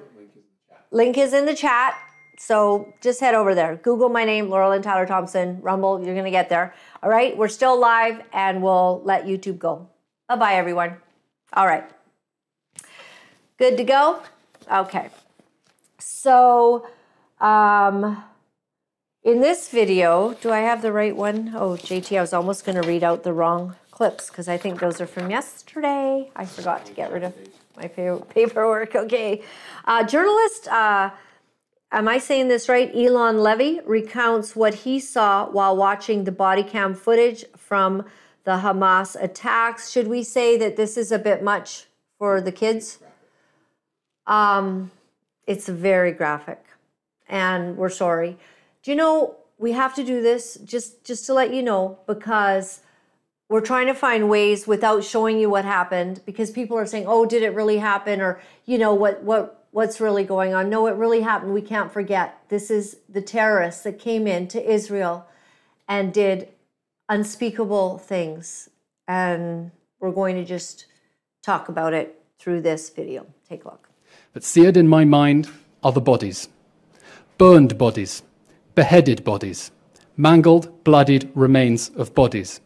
link is in the chat? So just head over there. Google my name, Laura Lynn Tyler Thompson, Rumble. You're going to get there. All right. We're still live and we'll let YouTube go. Bye bye, everyone. All right. Good to go? Okay. So, um, in this video, do I have the right one? Oh, JT, I was almost going to read out the wrong clips because I think those are from yesterday. I forgot to get rid of my paperwork. Okay. Uh, journalist, uh, am I saying this right? Eylon Levy recounts what he saw while watching the body cam footage from the Hamas attacks. Should we say that this is a bit much for the kids? Um, it's very graphic, and we're sorry. Do you know we have to do this just just to let you know because we're trying to find ways without showing you what happened because people are saying, "Oh, did it really happen?" or you know what what what's really going on. No, it really happened. We can't forget. This is the terrorists that came into Israel and did unspeakable things. And we're going to just talk about it through this video. Take a look.
But seared in my mind are the bodies. Burned bodies, beheaded bodies, mangled, bloodied remains of bodies,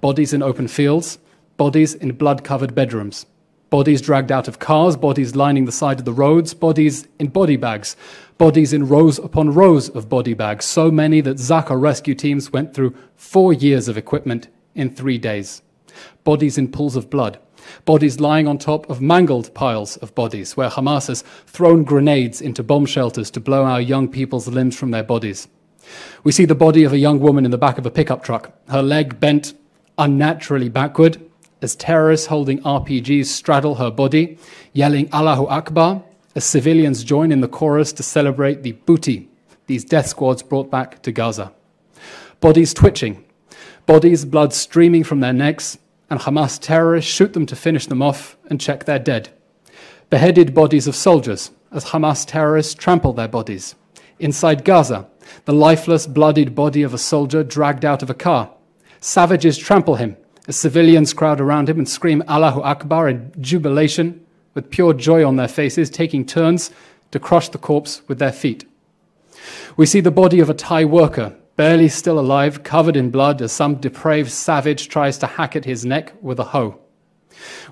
bodies in open fields, bodies in blood covered bedrooms. Bodies dragged out of cars, bodies lining the side of the roads, bodies in body bags, bodies in rows upon rows of body bags, so many that Zaka rescue teams went through four years of equipment in three days. Bodies in pools of blood, bodies lying on top of mangled piles of bodies, where Hamas has thrown grenades into bomb shelters to blow our young people's limbs from their bodies. We see the body of a young woman in the back of a pickup truck, her leg bent unnaturally backward, as terrorists holding RPGs straddle her body, yelling Allahu Akbar, as civilians join in the chorus to celebrate the booty these death squads brought back to Gaza. Bodies twitching, bodies, blood streaming from their necks, and Hamas terrorists shoot them to finish them off and check they're dead. Beheaded bodies of soldiers as Hamas terrorists trample their bodies. Inside Gaza, the lifeless, bloodied body of a soldier dragged out of a car. Savages trample him as civilians crowd around him and scream Allahu Akbar in jubilation, with pure joy on their faces, taking turns to crush the corpse with their feet. We see the body of a Thai worker, barely still alive, covered in blood, as some depraved savage tries to hack at his neck with a hoe.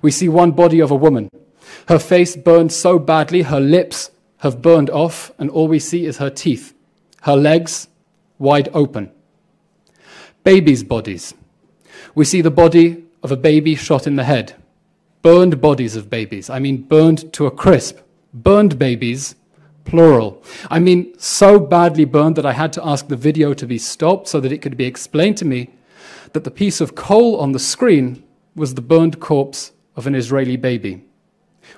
We see one body of a woman, her face burned so badly her lips have burned off, and all we see is her teeth, her legs wide open. Babies' bodies, we see the body of a baby shot in the head. Burned bodies of babies. I mean, burned to a crisp. Burned babies, plural. I mean, so badly burned that I had to ask the video to be stopped so that it could be explained to me that the piece of coal on the screen was the burned corpse of an Israeli baby.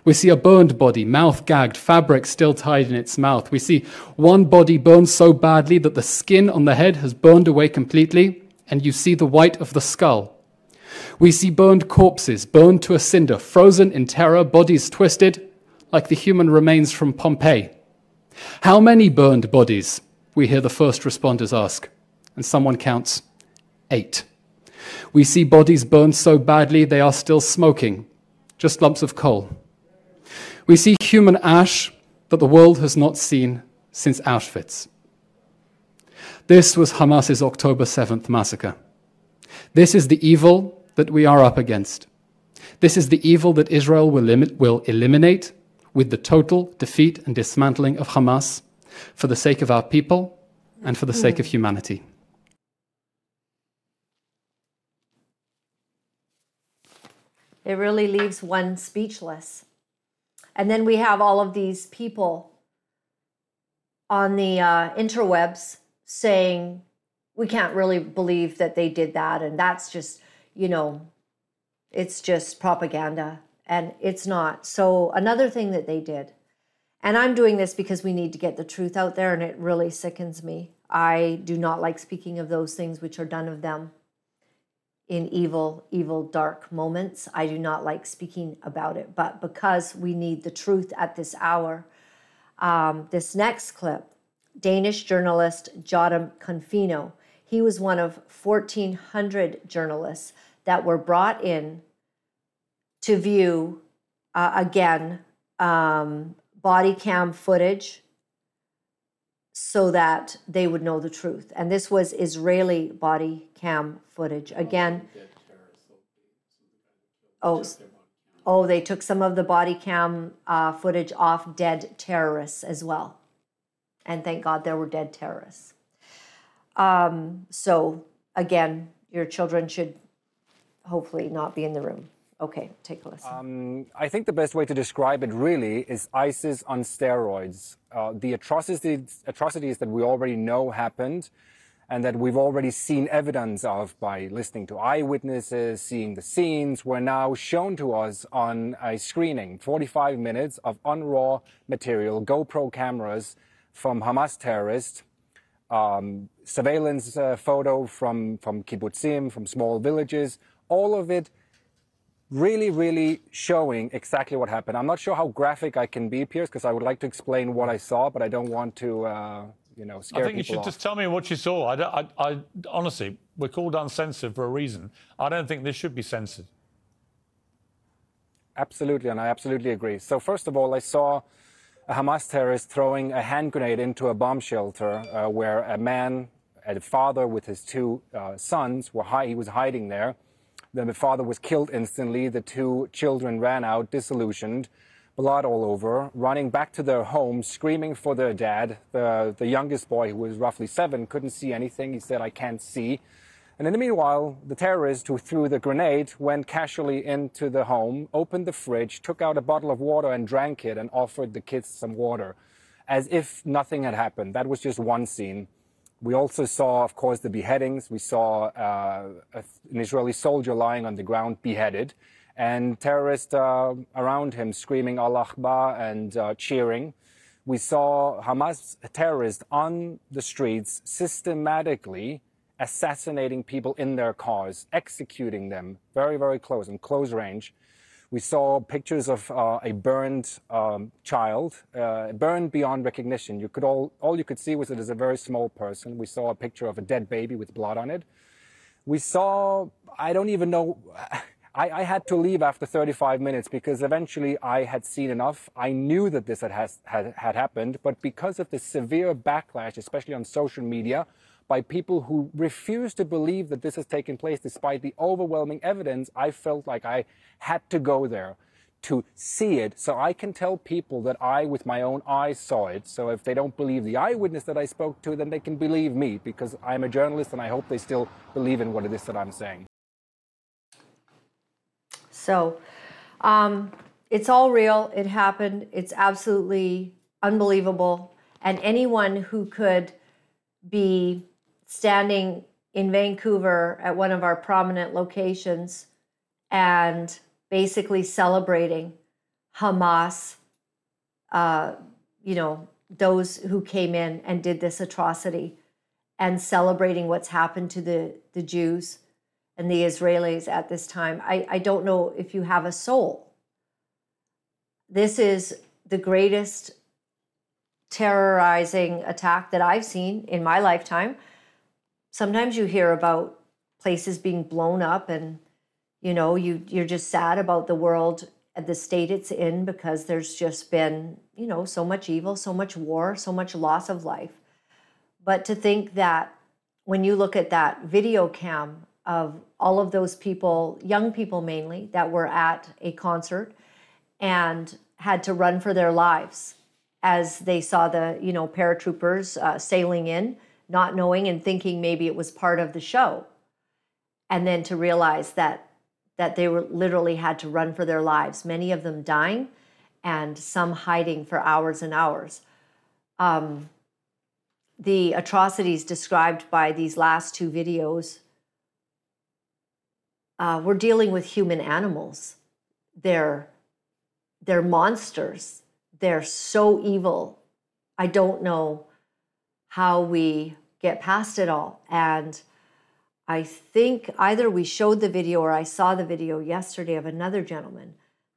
We see a burned body, mouth gagged, fabric still tied in its mouth. We see one body burned so badly that the skin on the head has burned away completely and you see the white of the skull. We see burned corpses, burned to a cinder, frozen in terror, bodies twisted, like the human remains from Pompeii. How many burned bodies? We hear the first responders ask, and someone counts eight. We see bodies burned so badly they are still smoking, just lumps of coal. We see human ash that the world has not seen since Auschwitz. This was Hamas's October 7th massacre. This is the evil that we are up against. This is the evil that Israel will, limit, will eliminate with the total defeat and dismantling of Hamas for the sake of our people and for the sake of humanity.
It really leaves one speechless. And then we have all of these people on the uh, interwebs saying we can't really believe that they did that and that's just you know it's just propaganda and it's not. So another thing that they did and i'm doing this because we need to get the truth out there and it really sickens me. I do not like speaking of those things which are done of them in evil evil dark moments. I do not like speaking about it. But because we need the truth at this hour um, this next clip Danish journalist Jotam Confino. He was one of 1,400 journalists that were brought in to view, uh, again, um, body cam footage so that they would know the truth. And this was Israeli body cam footage. Again, oh, oh, they took some of the body cam uh, footage off dead terrorists as well. And thank God there were dead terrorists. Um, so, again, your children should hopefully not be in the room. Okay, take a listen. Um,
I think the best way to describe it really is ISIS on steroids. Uh, the atrocities, atrocities that we already know happened and that we've already seen evidence of by listening to eyewitnesses, seeing the scenes, were now shown to us on a screening 45 minutes of unraw material, GoPro cameras from Hamas terrorists, um, surveillance uh, photo from, from kibbutzim, from small villages, all of it really, really showing exactly what happened. I'm not sure how graphic I can be, Piers, because I would like to explain what I saw, but I don't want to, uh, you know, scare
I think you should
off.
just tell me what you saw. I, I, I, honestly, we're called uncensored for a reason. I don't think this should be censored.
Absolutely, and I absolutely agree. So first of all, I saw a Hamas terrorist throwing a hand grenade into a bomb shelter uh, where a man, a father with his two uh, sons, were hi- he was hiding there. The father was killed instantly. The two children ran out, disillusioned, blood all over, running back to their home, screaming for their dad. The, the youngest boy, who was roughly seven, couldn't see anything. He said, I can't see. And in the meanwhile, the terrorist who threw the grenade went casually into the home, opened the fridge, took out a bottle of water and drank it and offered the kids some water as if nothing had happened. That was just one scene. We also saw, of course, the beheadings. We saw uh, an Israeli soldier lying on the ground, beheaded, and terrorists uh, around him screaming Allah Akbar and uh, cheering. We saw Hamas terrorists on the streets systematically assassinating people in their cars, executing them very, very close, in close range. We saw pictures of uh, a burned um, child, uh, burned beyond recognition. You could all, all you could see was it as a very small person. We saw a picture of a dead baby with blood on it. We saw, I don't even know, I, I had to leave after 35 minutes because eventually I had seen enough. I knew that this had, has, had, had happened, but because of the severe backlash, especially on social media, by people who refuse to believe that this has taken place despite the overwhelming evidence, I felt like I had to go there to see it so I can tell people that I, with my own eyes, saw it. So if they don't believe the eyewitness that I spoke to, then they can believe me because I'm a journalist and I hope they still believe in what it is that I'm saying.
So um, it's all real. It happened. It's absolutely unbelievable. And anyone who could be standing in Vancouver at one of our prominent locations and basically celebrating Hamas, uh, you know, those who came in and did this atrocity and celebrating what's happened to the, the Jews and the Israelis at this time. I, I don't know if you have a soul. This is the greatest terrorizing attack that I've seen in my lifetime. Sometimes you hear about places being blown up and you know you you're just sad about the world at the state it's in because there's just been you know so much evil so much war so much loss of life. But to think that when you look at that video cam of all of those people young people mainly that were at a concert and had to run for their lives as they saw the you know paratroopers uh, sailing in not knowing and thinking maybe it was part of the show. And then to realize that that they were literally had to run for their lives many of them dying and some hiding for hours and hours. Um, the atrocities described by these last two videos uh, we're dealing with human animals. They're they're monsters. They're so evil. I don't know how we get past it all and I think either we showed the video or I saw the video yesterday of another gentleman.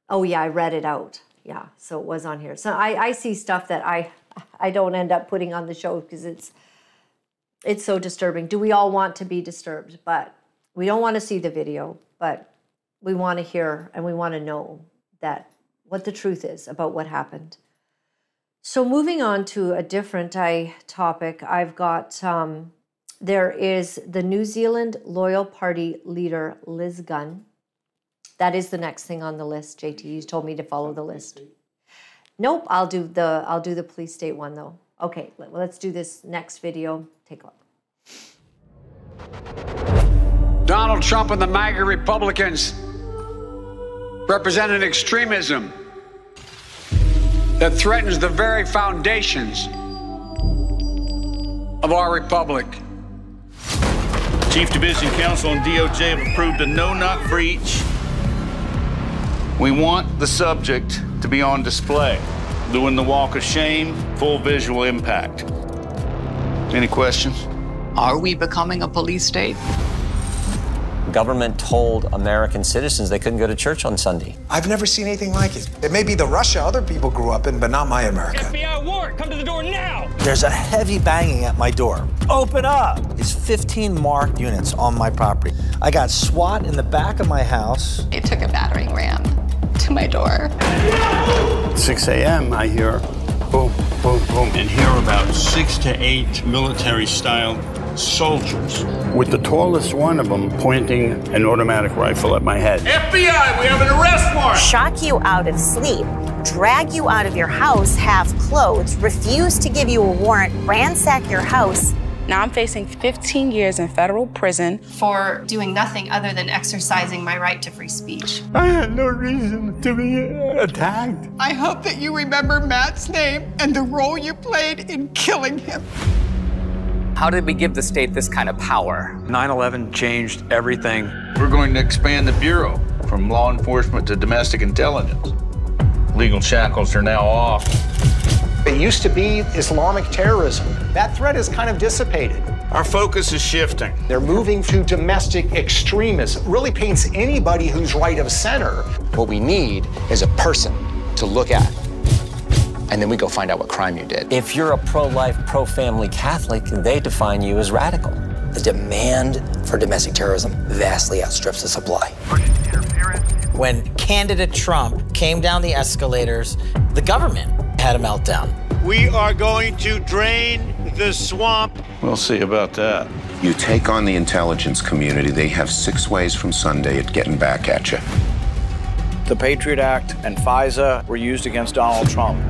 Oh yeah, I read it out. Yeah, so it was on here. So I, I see stuff that I I don't end up putting on the show because it's it's so disturbing. Do we all want to be disturbed? But we don't want to see the video, but we want to hear and we want to know that what the truth is about what happened. So moving on to a different I, topic, I've got um, there is the New Zealand Loyal Party leader, Liz Gunn. That is the next thing on the list. JT, you told me to follow the list. Nope, I'll do the I'll do the police state one though. Okay, let, let's do this next video. Take a look.
Donald Trump and the MAGA Republicans represent an extremism that threatens the very foundations of our republic.
Chief Division Counsel and DOJ have approved a no-knock breach. We want the subject to be on display, doing the walk of shame, full visual impact. Any questions?
Are we becoming a police state?
Government told American citizens they couldn't go to church on Sunday.
I've never seen anything like it. It may be the Russia other people grew up in, but not my America.
FBI warrant, come to the door now!
There's a heavy banging at my door. Open up! There's 15 marked units on my property. I got SWAT in the back of my house.
It took a battering ram to my door.
6 a.m., I hear boom, boom, boom, and hear about six to eight military style soldiers, with the tallest one of them pointing an automatic rifle at my head. FBI, we have an arrest warrant!
Shock you out of sleep, drag you out of your house half clothed, refuse to give you a warrant, ransack your house.
Now I'm facing 15 years in federal prison
for doing nothing other than exercising my right to free speech.
I had no reason to be attacked.
I hope that you remember Matt's name and the role you played in killing him.
How did we give the state this kind of power?
9 11 changed everything.
We're going to expand the Bureau from law enforcement to domestic intelligence. Legal shackles are now off.
It used to be Islamic terrorism. That threat has kind of dissipated.
Our focus is shifting.
They're moving to domestic extremism. Really paints anybody who's right of center.
What we need is a person to look at and then we go find out what crime you did.
If you're a pro life, pro family Catholic, they define you as radical.
The demand for domestic terrorism vastly outstrips the supply. When candidate Trump came down the escalators, the government had a meltdown.
We are going to drain the swamp. We'll see about that.
You take on the intelligence community, they have six ways from Sunday at getting back at you.
The Patriot Act and FISA were used against Donald Trump.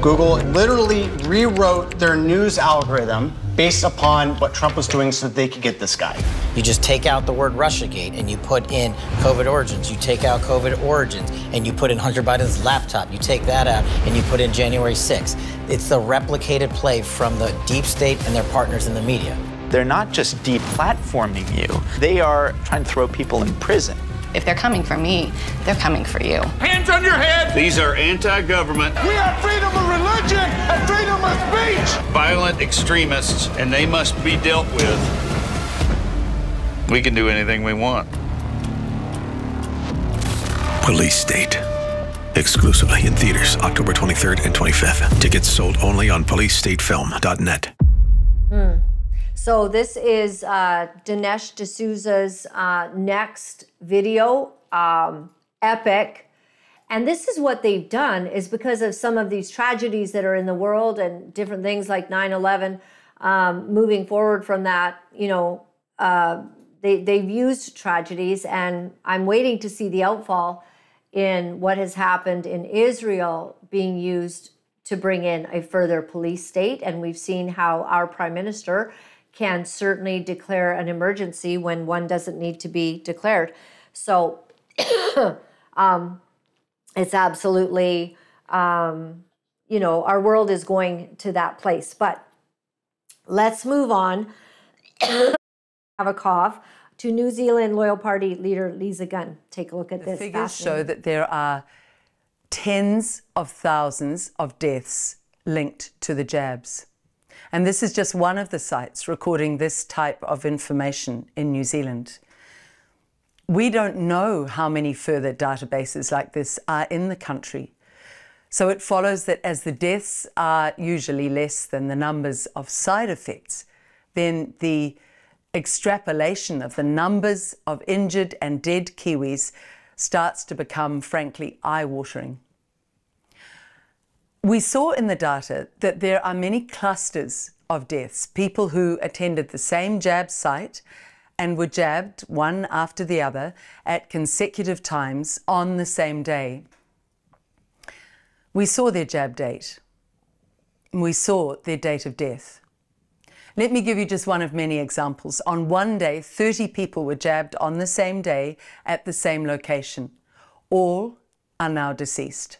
Google literally rewrote their news algorithm based upon what Trump was doing so they could get this guy.
You just take out the word Russiagate and you put in COVID origins. You take out COVID origins and you put in Hunter Biden's laptop. You take that out and you put in January 6th. It's the replicated play from the deep state and their partners in the media.
They're not just deplatforming you, they are trying to throw people in prison.
If they're coming for me, they're coming for you.
Hands on your head! These are anti government.
We have freedom of religion and freedom of speech!
Violent extremists, and they must be dealt with. We can do anything we want.
Police State. Exclusively in theaters October 23rd and 25th. Tickets sold only on policestatefilm.net.
Hmm. So this is uh, Dinesh D'Souza's uh, next video, um, Epic. And this is what they've done is because of some of these tragedies that are in the world and different things like 9-11, um, moving forward from that, you know, uh, they, they've used tragedies and I'm waiting to see the outfall in what has happened in Israel being used to bring in a further police state. And we've seen how our prime minister can certainly declare an emergency when one doesn't need to be declared. So um, it's absolutely, um, you know, our world is going to that place. But let's move on. have a cough to New Zealand Loyal Party leader Lisa Gunn. Take a look at
the
this.
Figures show that there are tens of thousands of deaths linked to the jabs. And this is just one of the sites recording this type of information in New Zealand. We don't know how many further databases like this are in the country. So it follows that as the deaths are usually less than the numbers of side effects, then the extrapolation of the numbers of injured and dead Kiwis starts to become, frankly, eye watering. We saw in the data that there are many clusters of deaths, people who attended the same jab site and were jabbed one after the other at consecutive times on the same day. We saw their jab date. We saw their date of death. Let me give you just one of many examples. On one day, 30 people were jabbed on the same day at the same location. All are now deceased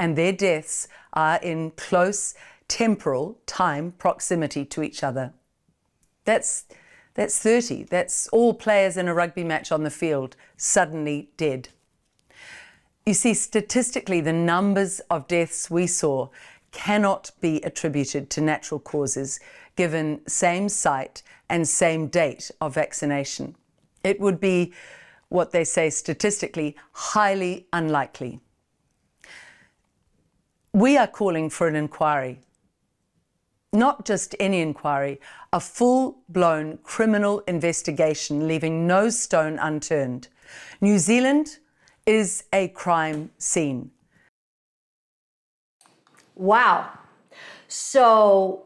and their deaths are in close temporal time proximity to each other. That's, That's 30. That's all players in a rugby match on the field suddenly dead. You see, statistically, the numbers of deaths we saw cannot be attributed to natural causes given same site and same date of vaccination. It would be what they say statistically highly unlikely. We are calling for an inquiry. Not just any inquiry, a full blown criminal investigation leaving no stone unturned. New Zealand is a crime scene.
Wow. So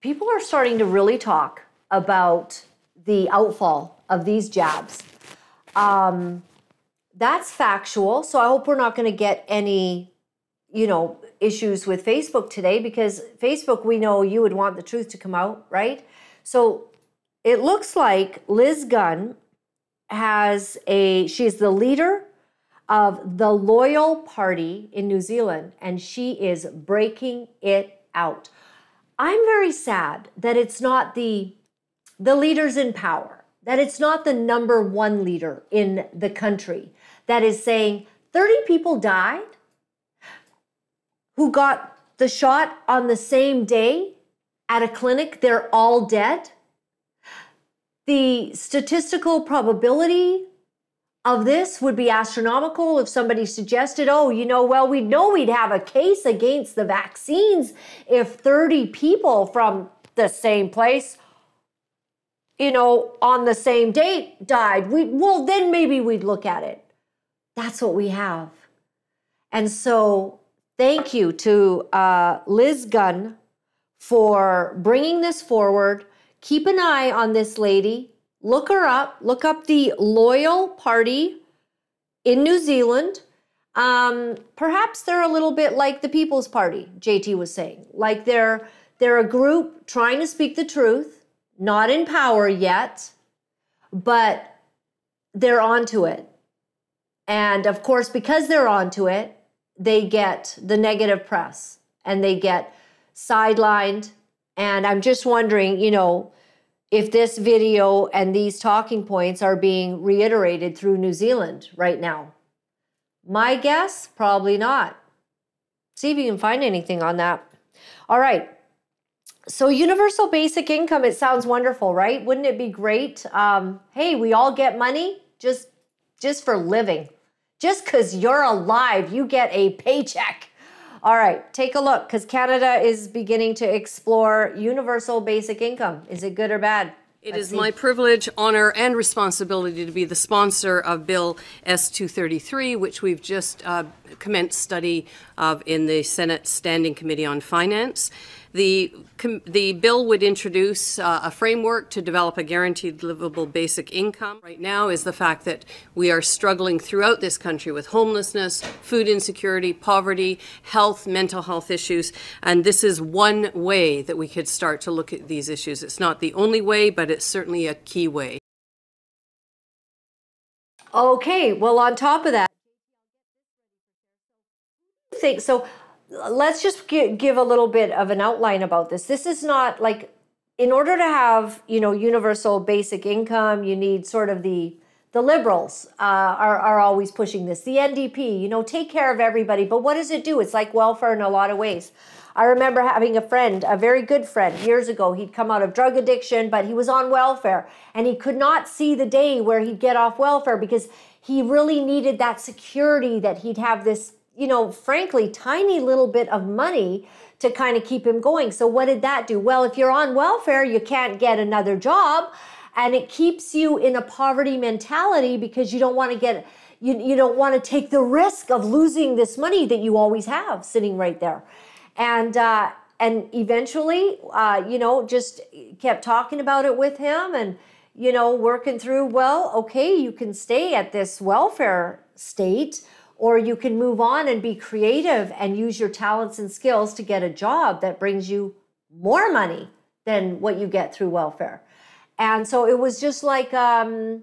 people are starting to really talk about the outfall of these jabs. Um, that's factual. So I hope we're not going to get any, you know, issues with Facebook today because Facebook, we know you would want the truth to come out, right? So it looks like Liz Gunn has a, she's the leader of the Loyal Party in New Zealand, and she is breaking it out. I'm very sad that it's not the the leaders in power, that it's not the number one leader in the country that is saying 30 people died who got the shot on the same day at a clinic, they're all dead. The statistical probability of this would be astronomical if somebody suggested, oh, you know, well, we'd know we'd have a case against the vaccines if 30 people from the same place, you know, on the same date died. We well, then maybe we'd look at it. That's what we have. And so, thank you to uh, Liz Gunn for bringing this forward. Keep an eye on this lady Look her up. Look up the Loyal Party in New Zealand. Um, perhaps they're a little bit like the People's Party, JT was saying. Like they're they're a group trying to speak the truth, not in power yet, but they're onto it. And of course, because they're onto it, they get the negative press and they get sidelined. And I'm just wondering, you know, if this video and these talking points are being reiterated through New Zealand right now. My guess, probably not. See if you can find anything on that. All right. So, universal basic income, it sounds wonderful, right? Wouldn't it be great? Um, hey, we all get money just just for living. Just because you're alive, you get a paycheck. All right, take a look because Canada is beginning to explore universal basic income. Is it good or bad?
It Let's is see. my privilege, honor, and responsibility to be the sponsor of Bill S233, which we've just uh, commenced study of in the Senate Standing Committee on Finance. The, the bill would introduce uh, a framework to develop a guaranteed livable basic income. Right now is the fact that we are struggling throughout this country with homelessness, food insecurity, poverty, health, mental health issues, and this is one way that we could start to look at these issues. It's not the only way, but it's certainly a key way.
Okay, well, on top of that, think so let's just give a little bit of an outline about this. This is not like in order to have you know universal basic income, you need sort of the the liberals uh, are, are always pushing this. The NDP, you know, take care of everybody. But what does it do? It's like welfare in a lot of ways. I remember having a friend, a very good friend, years ago. He'd come out of drug addiction, but he was on welfare and he could not see the day where he'd get off welfare because he really needed that security that he'd have this you know, frankly, tiny little bit of money to kind of keep him going. So, what did that do? Well, if you're on welfare, you can't get another job, and it keeps you in a poverty mentality because you don't want to get. You, you don't want to take the risk of losing this money that you always have sitting right there. And uh, and eventually, uh, you know, just kept talking about it with him and, you know, working through, well, okay, you can stay at this welfare state or you can move on and be creative and use your talents and skills to get a job that brings you more money than what you get through welfare. And so it was just like, um,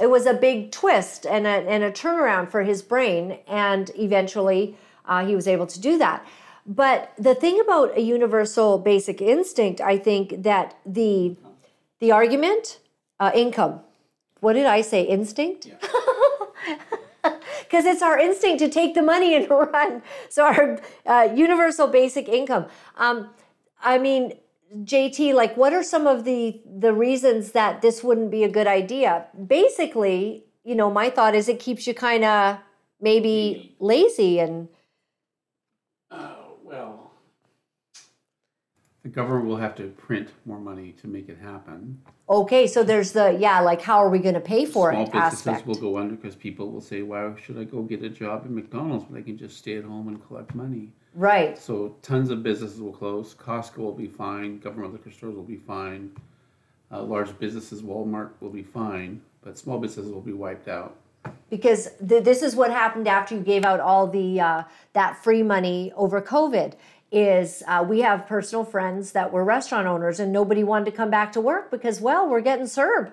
it was a big twist and a, and a turnaround for his brain. And eventually uh, he was able to do that. But the thing about a universal basic instinct, I think that the the argument, uh, income. What did I say? Instinct? Because it's our instinct to take the money and run. So, our uh, universal basic income. Um, I mean, JT, like, what are some of the the reasons that this wouldn't be a good idea? Basically, you know, my thought is it keeps you kind of maybe lazy and
the government will have to print more money to make it happen.
okay. So there's the yeah, like, how are we going to pay for it?
Small businesses
aspect?
will go under because people will say, "Why should I go get a job at McDonald's when I can just stay at home and collect money?"
Right.
So tons of businesses will close. Costco will be fine. Government liquor stores will be fine. Uh, large businesses, Walmart will be fine, but small businesses will be wiped out.
because th- this is what happened after you gave out all the uh, that free money over COVID. Is uh, we have personal friends that were restaurant owners and nobody wanted to come back to work because well we're getting served.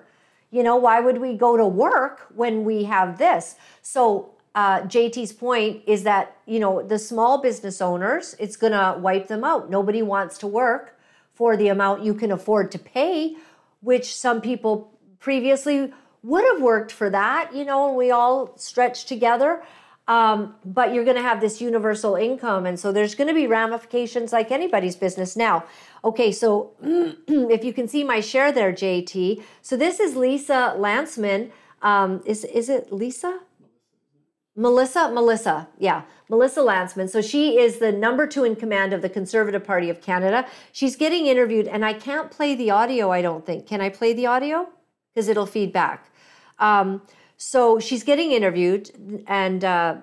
You know why would we go to work when we have this? So uh, JT's point is that you know the small business owners it's going to wipe them out. Nobody wants to work for the amount you can afford to pay, which some people previously would have worked for that, you know, and we all stretch together. Um, but you're going to have this universal income. And so there's going to be ramifications like anybody's business. Now, okay, so if you can see my share there, JT. So this is Lisa Lantsman. Um, is, is it Lisa? Melissa, Melissa, yeah, Melissa Lantsman. So she is the number two in command of the Conservative Party of Canada. She's getting interviewed, and I can't play the audio, I don't think. Can I play the audio? Because it'll feed back. Um, so she's getting interviewed, and uh,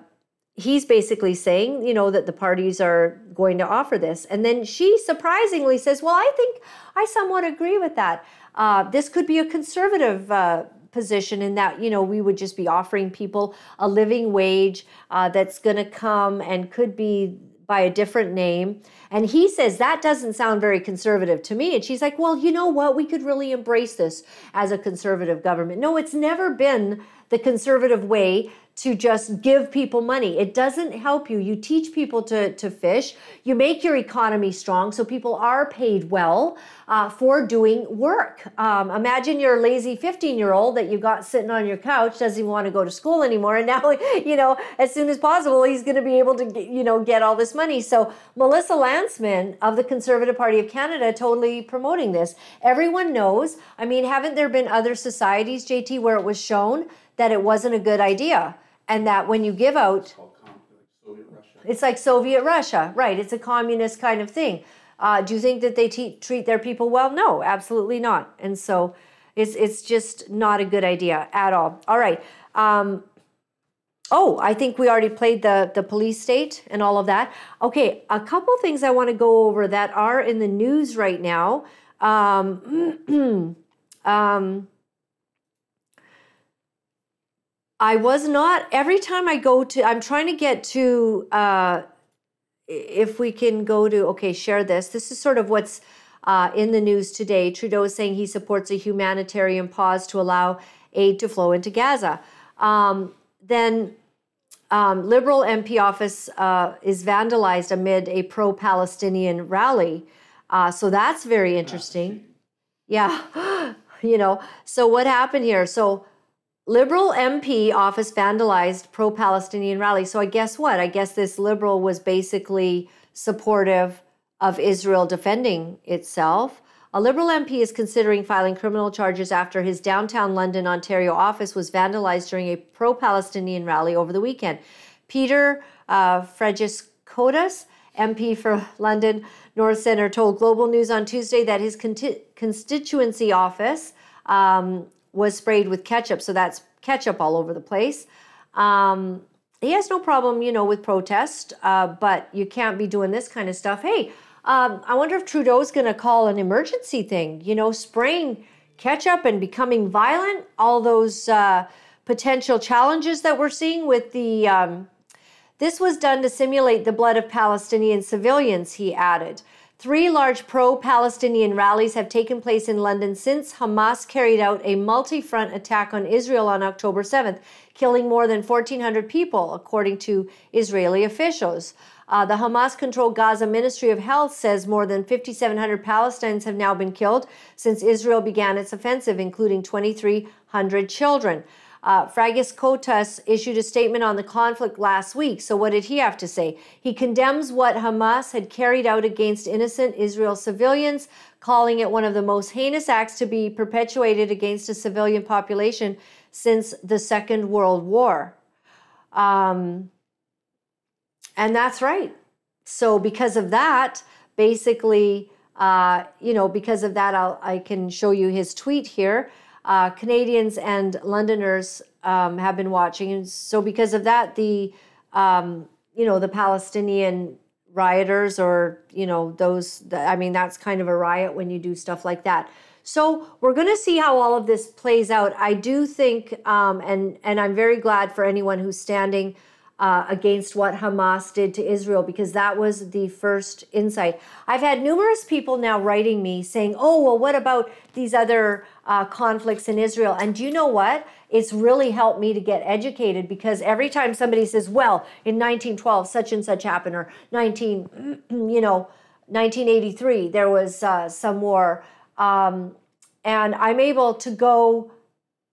he's basically saying, you know, that the parties are going to offer this. And then she surprisingly says, Well, I think I somewhat agree with that. Uh, this could be a conservative uh, position in that, you know, we would just be offering people a living wage uh, that's going to come and could be by a different name. And he says that doesn't sound very conservative to me. And she's like, well, you know what? We could really embrace this as a conservative government. No, it's never been the conservative way to just give people money. It doesn't help you. You teach people to, to fish, you make your economy strong so people are paid well uh, for doing work. Um, imagine your lazy 15 year old that you got sitting on your couch, doesn't even want to go to school anymore. And now, you know, as soon as possible, he's going to be able to, you know, get all this money. So Melissa Lantsman of the Conservative Party of Canada totally promoting this. Everyone knows. I mean, haven't there been other societies, JT, where it was shown that it wasn't a good idea? And that when you give out, it's like Soviet Russia, right? It's a communist kind of thing. Uh, do you think that they te- treat their people well? No, absolutely not. And so it's it's just not a good idea at all. All right. Um, oh, I think we already played the the police state and all of that. Okay, a couple things I want to go over that are in the news right now. Um, um, I was not every time I go to I'm trying to get to uh if we can go to okay share this. This is sort of what's uh, in the news today. Trudeau is saying he supports a humanitarian pause to allow aid to flow into Gaza. Um, then um, Liberal MP office uh, is vandalized amid a pro-Palestinian rally. Uh, so that's very interesting. Yeah you know so what happened here? So Liberal MP office vandalized pro Palestinian rally. So I guess what? I guess this liberal was basically supportive of Israel defending itself. A Liberal MP is considering filing criminal charges after his downtown London, Ontario office was vandalized during a pro Palestinian rally over the weekend. Peter uh, MP for London North Centre, told Global News on Tuesday that his conti- constituency office um, was sprayed with ketchup. So that's ketchup all over the place. Um, he has no problem, you know, with protest, uh, but you can't be doing this kind of stuff. Hey, um, I wonder if Trudeau's going to call an emergency thing, you know, spraying ketchup and becoming violent, all those uh, potential challenges that we're seeing with the. Um, this was done to simulate the blood of Palestinian civilians, he added. Three large pro Palestinian rallies have taken place in London since Hamas carried out a multi front attack on Israel on October 7th, killing more than 1,400 people, according to Israeli officials. Uh, the Hamas controlled Gaza Ministry of Health says more than 5,700 Palestinians have now been killed since Israel began its offensive, including 2,300 children. Uh, Fragiskatos issued a statement on the conflict last week. So, what did he have to say? He condemns what Hamas had carried out against innocent Israel civilians, calling it one of the most heinous acts to be perpetuated against a civilian population since the Second World War. Um, and that's right. So, because of that, basically, uh, you know, because of that, I'll, I can show you his tweet here. Uh, Canadians and Londoners um, have been watching, and so because of that, the um, you know the Palestinian rioters or you know those. I mean, that's kind of a riot when you do stuff like that. So we're going to see how all of this plays out. I do think, um, and and I'm very glad for anyone who's standing uh, against what Hamas did to Israel because that was the first insight. I've had numerous people now writing me saying, "Oh, well, what about these other uh, conflicts in Israel?" And do you know what? It's really helped me to get educated because every time somebody says, "Well, in 1912, such and such happened," or 19, you know, 1983, there was uh, some war, um, and I'm able to go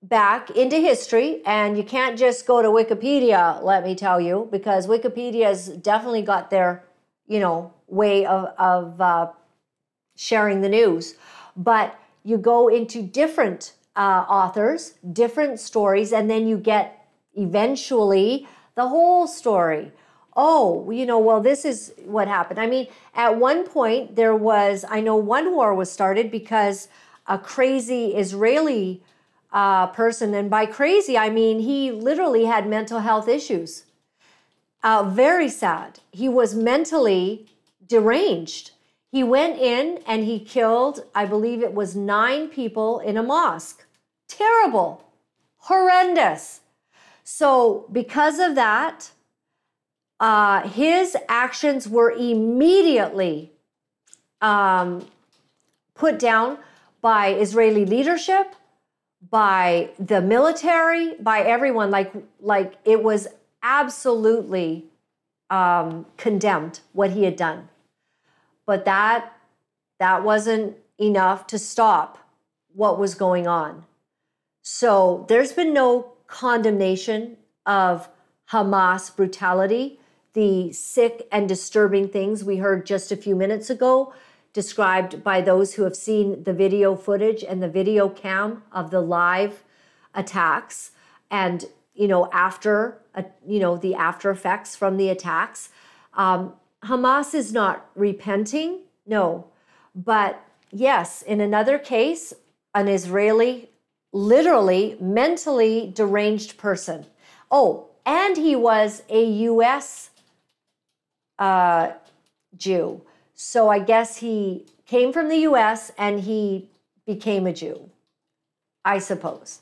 back into history and you can't just go to wikipedia let me tell you because wikipedia's definitely got their you know way of, of uh, sharing the news but you go into different uh, authors different stories and then you get eventually the whole story oh you know well this is what happened i mean at one point there was i know one war was started because a crazy israeli uh, person. And by crazy, I mean he literally had mental health issues. Uh, very sad. He was mentally deranged. He went in and he killed, I believe it was nine people in a mosque. Terrible, horrendous. So, because of that, uh, his actions were immediately um, put down by Israeli leadership by the military, by everyone. Like, like it was absolutely um, condemned what he had done. But that that wasn't enough to stop what was going on. So there's been no condemnation of Hamas brutality, the sick and disturbing things we heard just a few minutes ago described by those who have seen the video footage and the video cam of the live attacks and you know after uh, you know the after effects from the attacks um, hamas is not repenting no but yes in another case an israeli literally mentally deranged person oh and he was a us uh, jew so I guess he came from the US and he became a Jew, I suppose.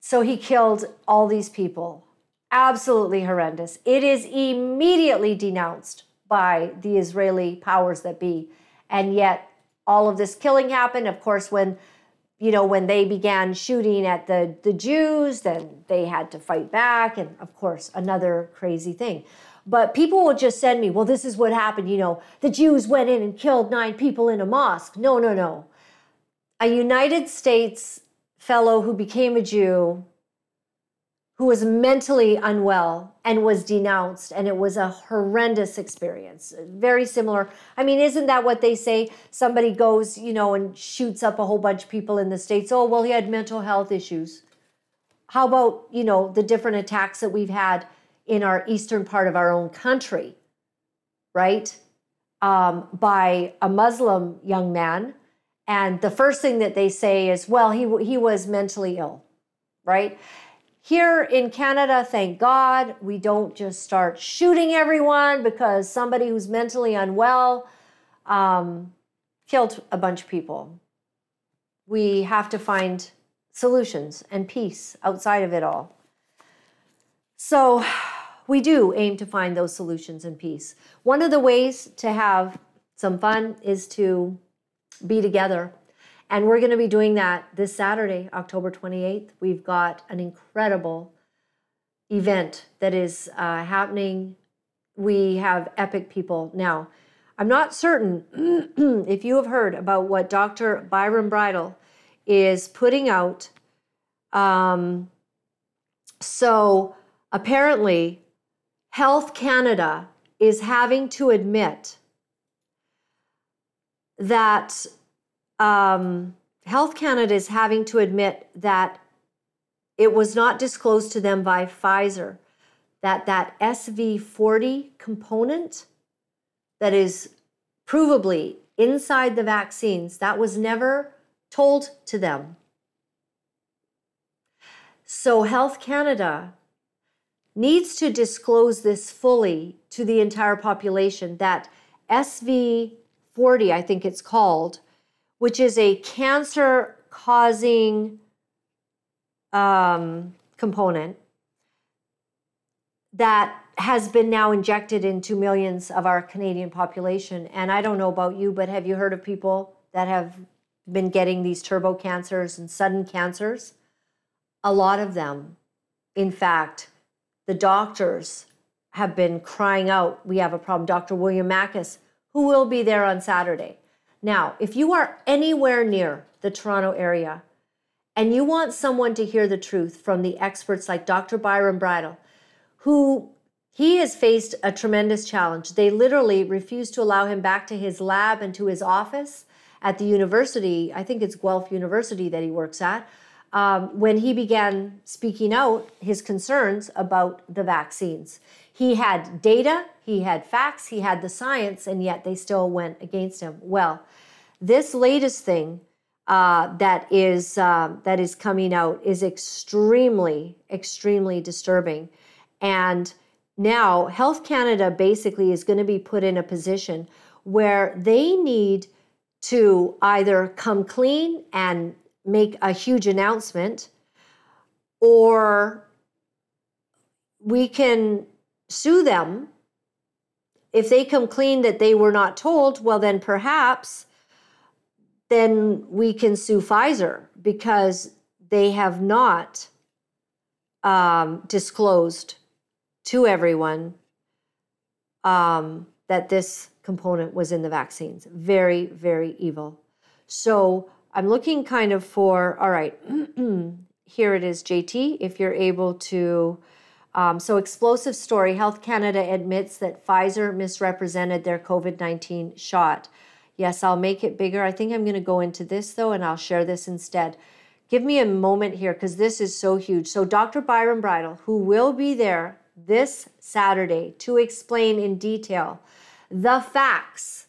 So he killed all these people. Absolutely horrendous. It is immediately denounced by the Israeli powers that be. And yet all of this killing happened. Of course, when you know, when they began shooting at the, the Jews, then they had to fight back. And of course, another crazy thing. But people will just send me, well, this is what happened. You know, the Jews went in and killed nine people in a mosque. No, no, no. A United States fellow who became a Jew who was mentally unwell and was denounced, and it was a horrendous experience. Very similar. I mean, isn't that what they say? Somebody goes, you know, and shoots up a whole bunch of people in the States. Oh, well, he had mental health issues. How about, you know, the different attacks that we've had? in our eastern part of our own country, right? Um, by a Muslim young man. And the first thing that they say is, well, he, he was mentally ill, right? Here in Canada, thank God, we don't just start shooting everyone because somebody who's mentally unwell um, killed a bunch of people. We have to find solutions and peace outside of it all. So, we do aim to find those solutions and peace. One of the ways to have some fun is to be together. And we're going to be doing that this Saturday, October 28th. We've got an incredible event that is uh, happening we have epic people now. I'm not certain if you have heard about what Dr. Byron Bridle is putting out. Um, so apparently, Health Canada is having to admit that um, Health Canada is having to admit that it was not disclosed to them by Pfizer that that SV40 component that is provably inside the vaccines that was never told to them. So Health Canada needs to disclose this fully to the entire population that SV40 I think it's called which is a cancer causing um, component that has been now injected into millions of our Canadian population. And I don't know about you, but have you heard of people that have been getting these turbo cancers and sudden cancers? A lot of them. In fact, the doctors have been crying out, we have a problem. Dr. William Makis, who will be there on Saturday. Now, if you are anywhere near the Toronto area and you want someone to hear the truth from the experts like Dr. Byron Bridle, who he has faced a tremendous challenge. They literally refused to allow him back to his lab and to his office at the university. I think it's Guelph University that he works at. Um, when he began speaking out his concerns about the vaccines, he had data, he had facts, he had the science, and yet they still went against him. Well, this latest thing uh, that is uh, that is coming out is extremely, extremely disturbing, and now Health Canada basically is going to be put in a position where they need to either come clean and make a huge announcement, or we can sue them if they come clean that they were not told, well, then perhaps then we can sue Pfizer because they have not um, disclosed to everyone um, that this component was in the vaccines. Very, very evil. So I'm looking kind of for, all right, here it is, JT, if you're able to. Um, so, explosive story Health Canada admits that Pfizer misrepresented their COVID 19 shot. Yes, I'll make it bigger. I think I'm going to go into this though, and I'll share this instead. Give me a moment here because this is so huge. So, Dr. Byron Bridle, who will be there this Saturday to explain in detail the facts.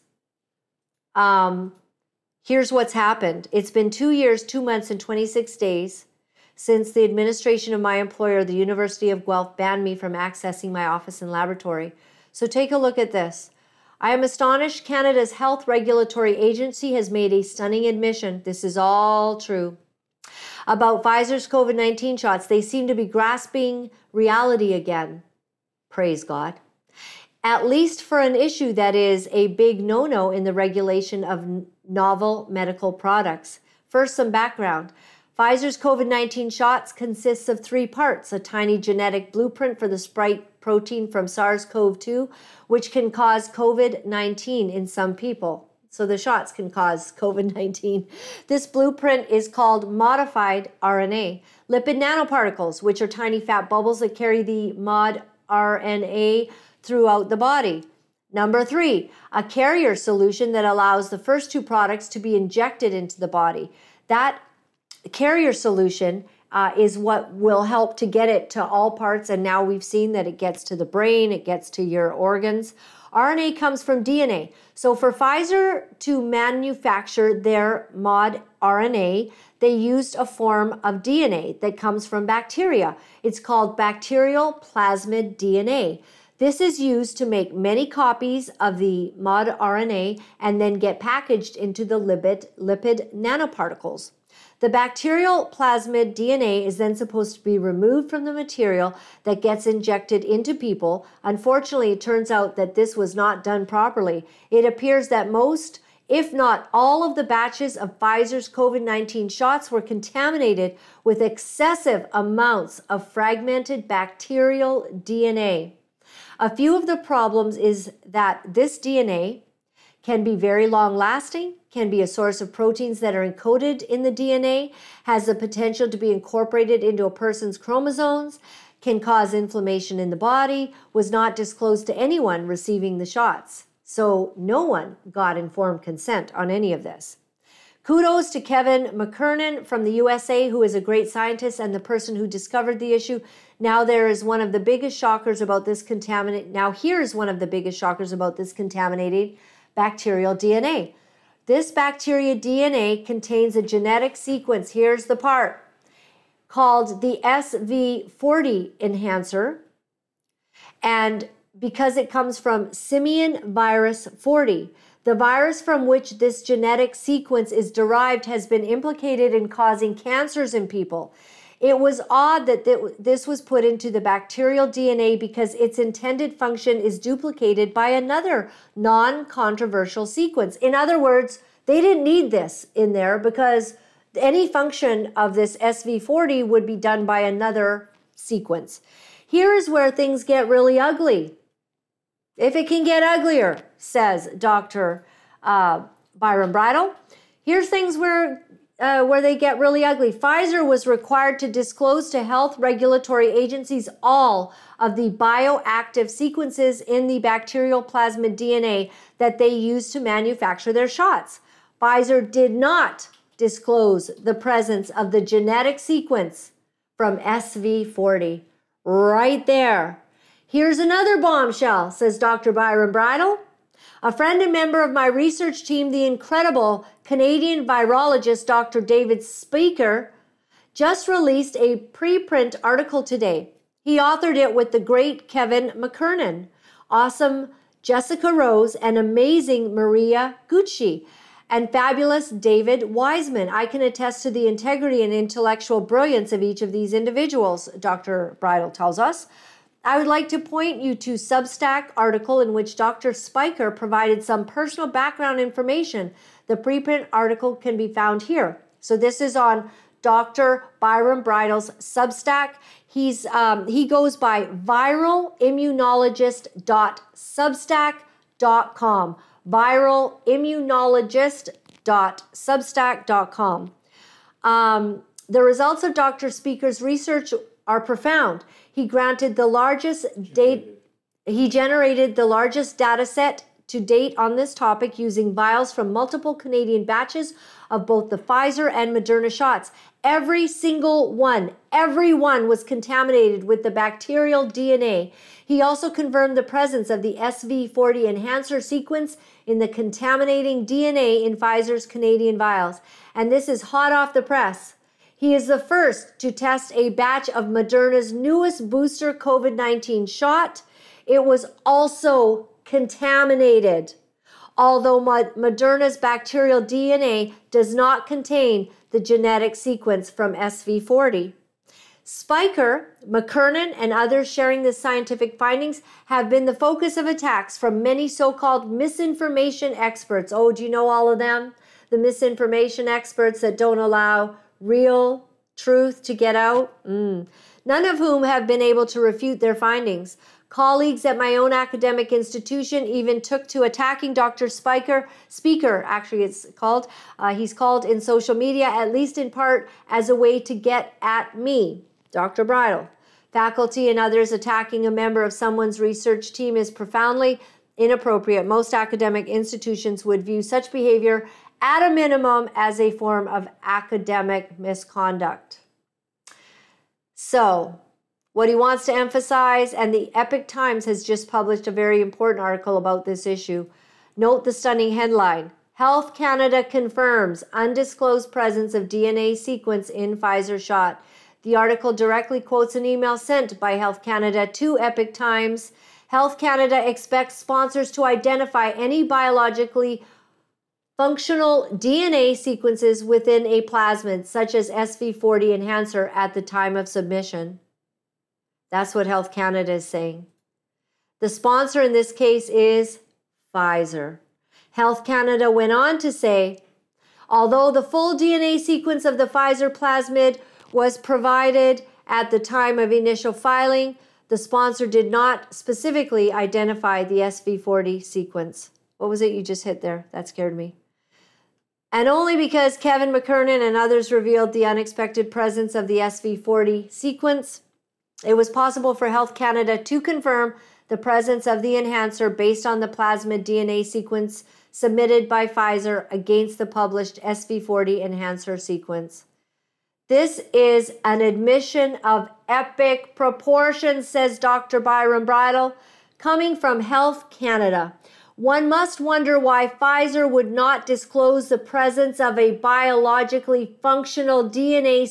Um, here's what's happened it's been two years, two months, and 26 days since the administration of my employer, the University of Guelph, banned me from accessing my office and laboratory. So take a look at this. I am astonished Canada's health regulatory agency has made a stunning admission. This is all true. About Pfizer's COVID 19 shots, they seem to be grasping reality again. Praise God. At least for an issue that is a big no no in the regulation of novel medical products. First, some background. Pfizer's COVID 19 shots consists of three parts a tiny genetic blueprint for the spike protein from SARS CoV 2, which can cause COVID 19 in some people. So the shots can cause COVID 19. This blueprint is called modified RNA. Lipid nanoparticles, which are tiny fat bubbles that carry the mod RNA throughout the body. Number three, a carrier solution that allows the first two products to be injected into the body. That the carrier solution uh, is what will help to get it to all parts. And now we've seen that it gets to the brain, it gets to your organs. RNA comes from DNA. So for Pfizer to manufacture their mod RNA, they used a form of DNA that comes from bacteria. It's called bacterial plasmid DNA. This is used to make many copies of the mod RNA and then get packaged into the lipid, lipid nanoparticles. The bacterial plasmid DNA is then supposed to be removed from the material that gets injected into people. Unfortunately, it turns out that this was not done properly. It appears that most, if not all, of the batches of Pfizer's COVID 19 shots were contaminated with excessive amounts of fragmented bacterial DNA. A few of the problems is that this DNA can be very long lasting, can be a source of proteins that are encoded in the DNA, has the potential to be incorporated into a person's chromosomes, can cause inflammation in the body, was not disclosed to anyone receiving the shots. So no one got informed consent on any of this. Kudos to Kevin McKernan from the USA, who is a great scientist and the person who discovered the issue. Now, there is one of the biggest shockers about this contaminant. Now, here's one of the biggest shockers about this contaminated bacterial DNA. This bacteria DNA contains a genetic sequence. Here's the part called the SV40 enhancer. And because it comes from simian virus 40, the virus from which this genetic sequence is derived has been implicated in causing cancers in people. It was odd that this was put into the bacterial DNA because its intended function is duplicated by another non controversial sequence. In other words, they didn't need this in there because any function of this SV40 would be done by another sequence. Here is where things get really ugly. If it can get uglier, says Dr. Uh, Byron Bridle. Here's things where uh, where they get really ugly. Pfizer was required to disclose to health regulatory agencies all of the bioactive sequences in the bacterial plasmid DNA that they use to manufacture their shots. Pfizer did not disclose the presence of the genetic sequence from SV40. Right there. Here's another bombshell, says Dr. Byron Bridle. A friend and member of my research team, the incredible Canadian virologist Dr. David Speicher, just released a preprint article today. He authored it with the great Kevin McKernan, awesome Jessica Rose, and amazing Maria Gutschi, and fabulous David Wiseman. I can attest to the integrity and intellectual brilliance of each of these individuals, Dr. Bridle tells us. I would like to point you to Substack article in which Dr. Speicher provided some personal background information. The preprint article can be found here. So this is on Dr. Byron Bridle's Substack. He's um, he goes by viralimmunologist.substack.com. Viralimmunologist.substack.com. Um, the results of Dr. Speicher's research are profound. He granted the largest date he generated the largest data set to date on this topic using vials from multiple Canadian batches of both the Pfizer and Moderna shots. Every single one, every one was contaminated with the bacterial DNA. He also confirmed the presence of the SV40 enhancer sequence in the contaminating DNA in Pfizer's Canadian vials. And this is hot off the press. He is the first to test a batch of Moderna's newest booster COVID 19 shot. It was also contaminated. Although Moderna's bacterial DNA does not contain the genetic sequence from SV40. Speicher, McKernan, and others sharing the scientific findings have been the focus of attacks from many so called misinformation experts. Oh, do you know all of them? The misinformation experts that don't allow real truth to get out, mm. none of whom have been able to refute their findings. Colleagues at my own academic institution even took to attacking Dr. Speicher, speaker, actually, it's called. Uh, he's called in social media, at least in part, as a way to get at me, Dr. Bridle. Faculty and others attacking a member of someone's research team is profoundly inappropriate. Most academic institutions would view such behavior at a minimum as a form of academic misconduct. So, what he wants to emphasize, and the Epoch Times has just published a very important article about this issue. Note the stunning headline Health Canada confirms undisclosed presence of DNA sequence in Pfizer shot. The article directly quotes an email sent by Health Canada to Epoch Times. Health Canada expects sponsors to identify any biologically functional DNA sequences within a plasmid, such as SV40 enhancer, at the time of submission. That's what Health Canada is saying. The sponsor in this case is Pfizer. Health Canada went on to say although the full DNA sequence of the Pfizer plasmid was provided at the time of initial filing, the sponsor did not specifically identify the SV40 sequence. What was it you just hit there? That scared me. And only because Kevin McKernan and others revealed the unexpected presence of the SV40 sequence, it was possible for Health Canada to confirm the presence of the enhancer based on the plasmid DNA sequence submitted by Pfizer against the published SV40 enhancer sequence. This is an admission of epic proportions, says Dr. Byron Bridle, coming from Health Canada. One must wonder why Pfizer would not disclose the presence of a biologically functional DNA,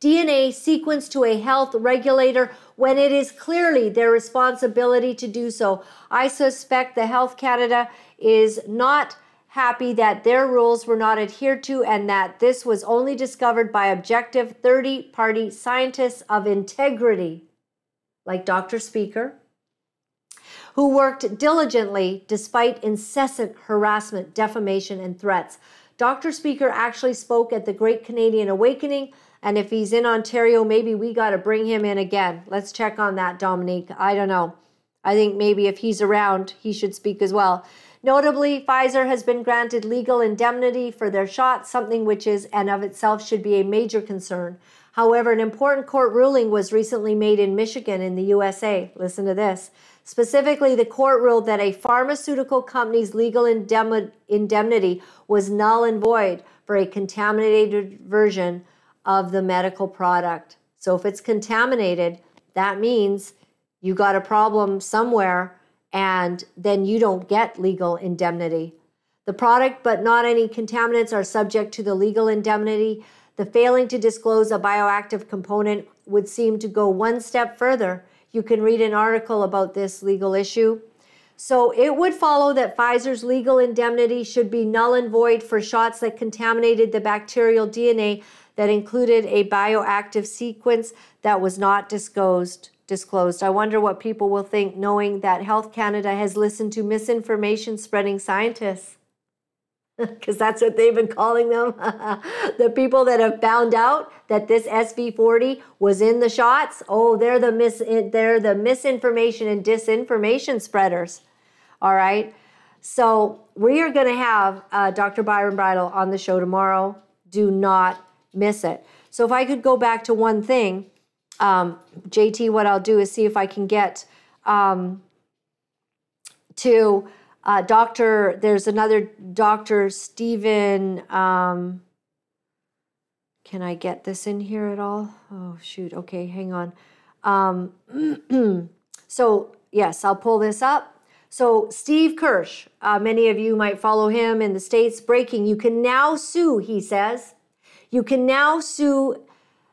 DNA sequence to a health regulator when it is clearly their responsibility to do so. I suspect the Health Canada is not happy that their rules were not adhered to and that this was only discovered by objective 30 party scientists of integrity, like Dr. Speaker, who worked diligently despite incessant harassment, defamation, and threats. Dr. Speaker actually spoke at the Great Canadian Awakening, and if he's in Ontario, maybe we got to bring him in again. Let's check on that, Dominique. I don't know. I think maybe if he's around, he should speak as well. Notably, Pfizer has been granted legal indemnity for their shot, something which is and of itself should be a major concern. However, an important court ruling was recently made in Michigan in the USA. Listen to this. Specifically, the court ruled that a pharmaceutical company's legal indemnity was null and void for a contaminated version of the medical product. So, if it's contaminated, that means you got a problem somewhere and then you don't get legal indemnity. The product, but not any contaminants, are subject to the legal indemnity. The failing to disclose a bioactive component would seem to go one step further. You can read an article about this legal issue. So it would follow that Pfizer's legal indemnity should be null and void for shots that contaminated the bacterial DNA that included a bioactive sequence that was not disclosed disclosed. I wonder what people will think knowing that Health Canada has listened to misinformation spreading scientists. Because that's what they've been calling them. the people that have found out that this SV40 was in the shots, oh, they're the, mis- they're the misinformation and disinformation spreaders. All right. So we are going to have uh, Dr. Byron Bridle on the show tomorrow. Do not miss it. So if I could go back to one thing, um, JT, what I'll do is see if I can get um, to uh, Dr. There's another Dr. Stephen. Um, can I get this in here at all? Oh, shoot. Okay, hang on. Um, so, yes, I'll pull this up. So, Steve Kirsch, uh, many of you might follow him in the States. Breaking, you can now sue, he says. You can now sue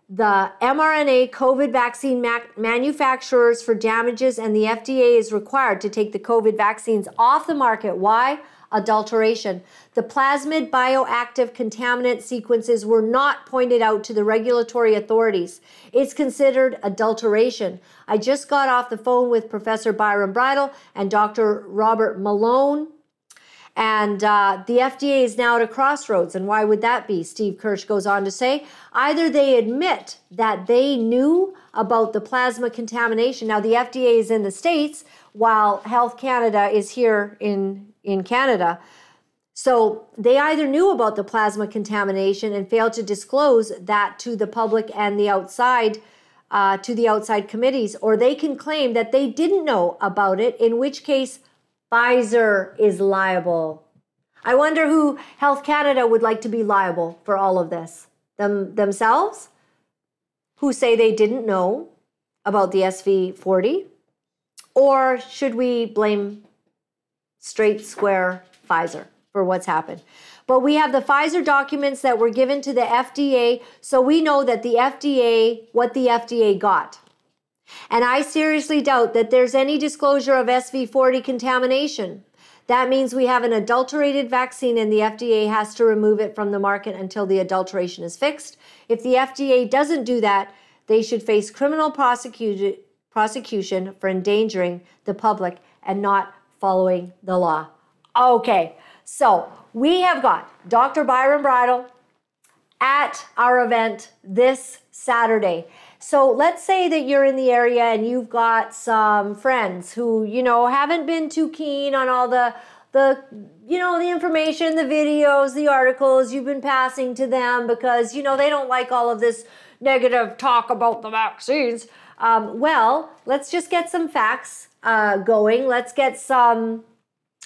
the mRNA COVID vaccine manufacturers for damages, and the FDA is required to take the COVID vaccines off the market. Why? Adulteration. The plasmid bioactive contaminant sequences were not pointed out to the regulatory authorities. It's considered adulteration. I just got off the phone with Professor Byron Bridle and Dr. Robert Malone and uh, the FDA is now at a crossroads. And why would that be? Steve Kirsch goes on to say either they admit that they knew about the plasma contamination. Now, the FDA is in the States, while Health Canada is here in, in Canada. So they either knew about the plasma contamination and failed to disclose that to the public and the outside. Uh, to the outside committees, or they can claim that they didn't know about it, in which case Pfizer is liable. I wonder who Health Canada would like to be liable for all of this. Them themselves? Who say they didn't know about the SV40? Or should we blame straight square Pfizer for what's happened? But we have the Pfizer documents that were given to the FDA, so we know that the FDA, what the FDA got. And I seriously doubt that there's any disclosure of SV40 contamination. That means we have an adulterated vaccine and the FDA has to remove it from the market until the adulteration is fixed. If the FDA doesn't do that, they should face criminal prosecution for endangering the public and not following the law. Okay, so we have got Dr. Byron Bridle at our event this Saturday. So let's say that you're in the area and you've got some friends who, you know, haven't been too keen on all the the you know the information, the videos, the articles you've been passing to them because you know they don't like all of this negative talk about the vaccines. Um, well, let's just get some facts uh, going. Let's get some.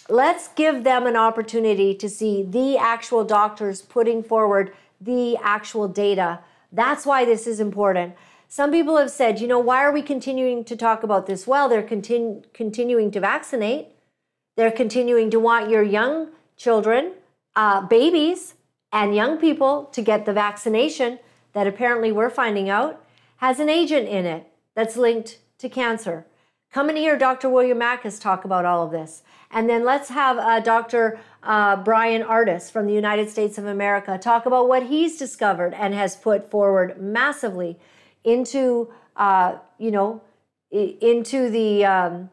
Let's give them an opportunity to see the actual doctors putting forward the actual data. That's why this is important. Some people have said, you know, why are we continuing to talk about this? Well, they're continu- continuing to vaccinate. They're continuing to want your young children, uh, babies, and young people to get the vaccination that apparently we're finding out has an agent in it that's linked to cancer. Come and hear Dr. William Makis talk about all of this. And then let's have uh, Dr. Uh, Bryan Ardis from the United States of America talk about what he's discovered and has put forward massively into, uh, you know, into the um,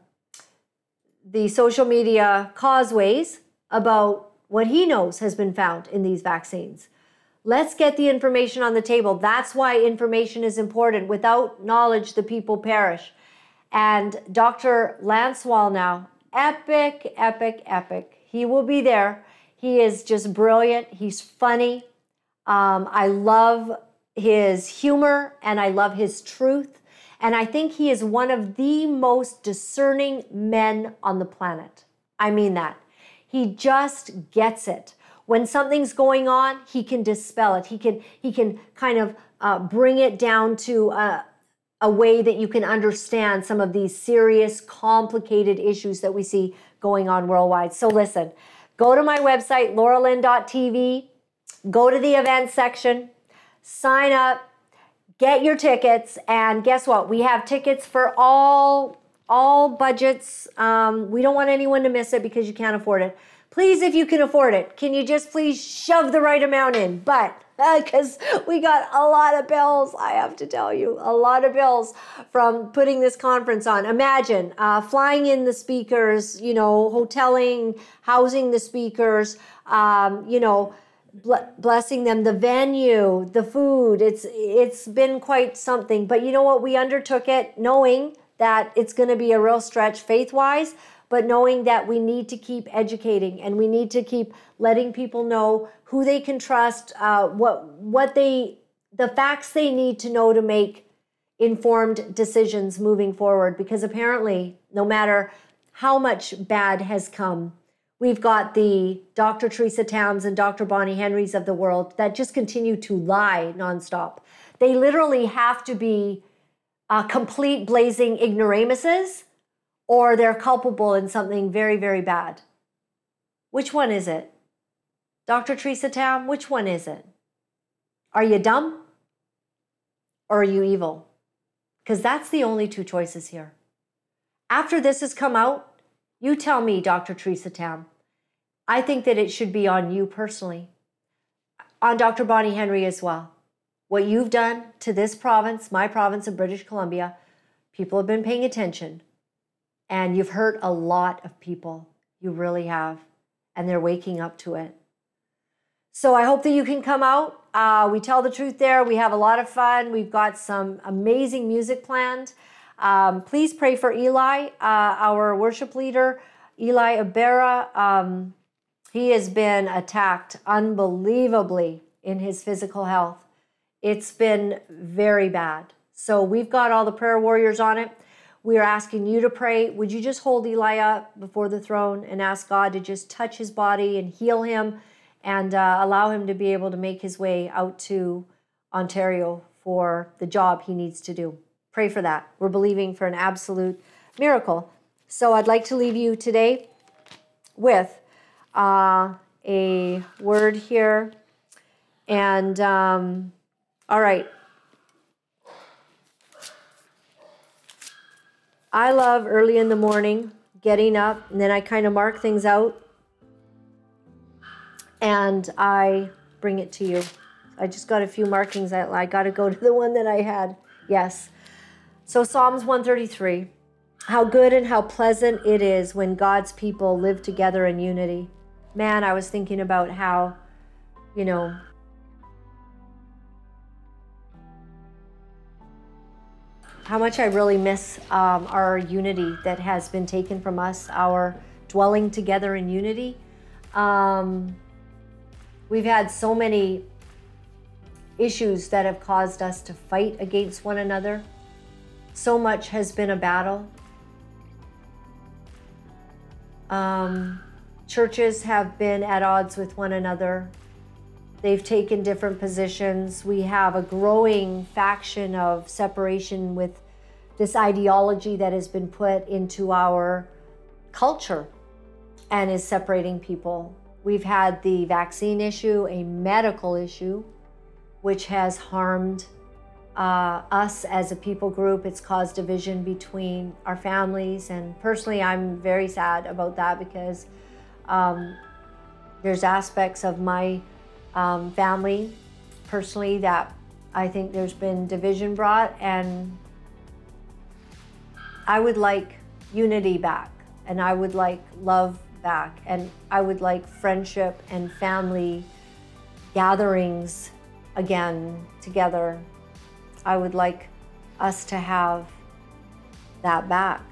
the social media causeways about what he knows has been found in these vaccines. Let's get the information on the table. That's why information is important. Without knowledge, the people perish. And Dr. Lance Wallnau, epic, epic, epic. He will be there. He is just brilliant. He's funny. Um, I love his humor and I love his truth. And I think he is one of the most discerning men on the planet. I mean that. He just gets it. When something's going on, he can dispel it. He can he can kind of uh, bring it down to a, a way that you can understand some of these serious, complicated issues that we see going on worldwide. So listen, go to my website, lauralynn.tv, go to the event section, sign up, get your tickets, and guess what? We have tickets for all all budgets. Um, we don't want anyone to miss it because you can't afford it. Please, if you can afford it, can you just please shove the right amount in? But because we got a lot of bills, I have to tell you, a lot of bills from putting this conference on. Imagine uh, flying in the speakers, you know, hoteling, housing the speakers, um, you know, blessing them, the venue, the food. It's it's been quite something. But you know what? We undertook it knowing that it's going to be a real stretch faith wise but knowing that we need to keep educating and we need to keep letting people know who they can trust, uh, what what they the facts they need to know to make informed decisions moving forward. Because apparently, no matter how much bad has come, we've got the Dr. Teresa Tams and Dr. Bonnie Henrys of the world that just continue to lie nonstop. They literally have to be uh, complete blazing ignoramuses or they're culpable in something very, very bad. Which one is it? Dr. Teresa Tam, which one is it? Are you dumb or are you evil? Because that's the only two choices here. After this has come out, you tell me, Dr. Teresa Tam. I think that it should be on you personally, on Dr. Bonnie Henry as well. What you've done to this province, my province of British Columbia, people have been paying attention. And you've hurt a lot of people. You really have. And they're waking up to it. So I hope that you can come out. Uh, we tell the truth there. We have a lot of fun. We've got some amazing music planned. Um, please pray for Eli, uh, our worship leader, Eli Abera. Um, he has been attacked unbelievably in his physical health. It's been very bad. So we've got all the prayer warriors on it. We are asking you to pray. Would you just hold Eli up before the throne and ask God to just touch his body and heal him and uh, allow him to be able to make his way out to Ontario for the job he needs to do? Pray for that. We're believing for an absolute miracle. So I'd like to leave you today with uh, a word here. And um, all right, I love early in the morning getting up and then I kind of mark things out and I bring it to you. I just got a few markings. I, I got to go to the one that I had. Yes. So, Psalms 133 How good and how pleasant it is when God's people live together in unity. Man, I was thinking about how, you know, how much I really miss um, our unity that has been taken from us, our dwelling together in unity. Um, we've had so many issues that have caused us to fight against one another. So much has been a battle. Um, churches have been at odds with one another. They've taken different positions. We have a growing faction of separation with this ideology that has been put into our culture and is separating people. We've had the vaccine issue, a medical issue, which has harmed uh, us as a people group. It's caused division between our families. And personally, I'm very sad about that because um, there's aspects of my um, family personally that I think there's been division brought, and I would like unity back, and I would like love back, and I would like friendship and family gatherings again together. I would like us to have that back.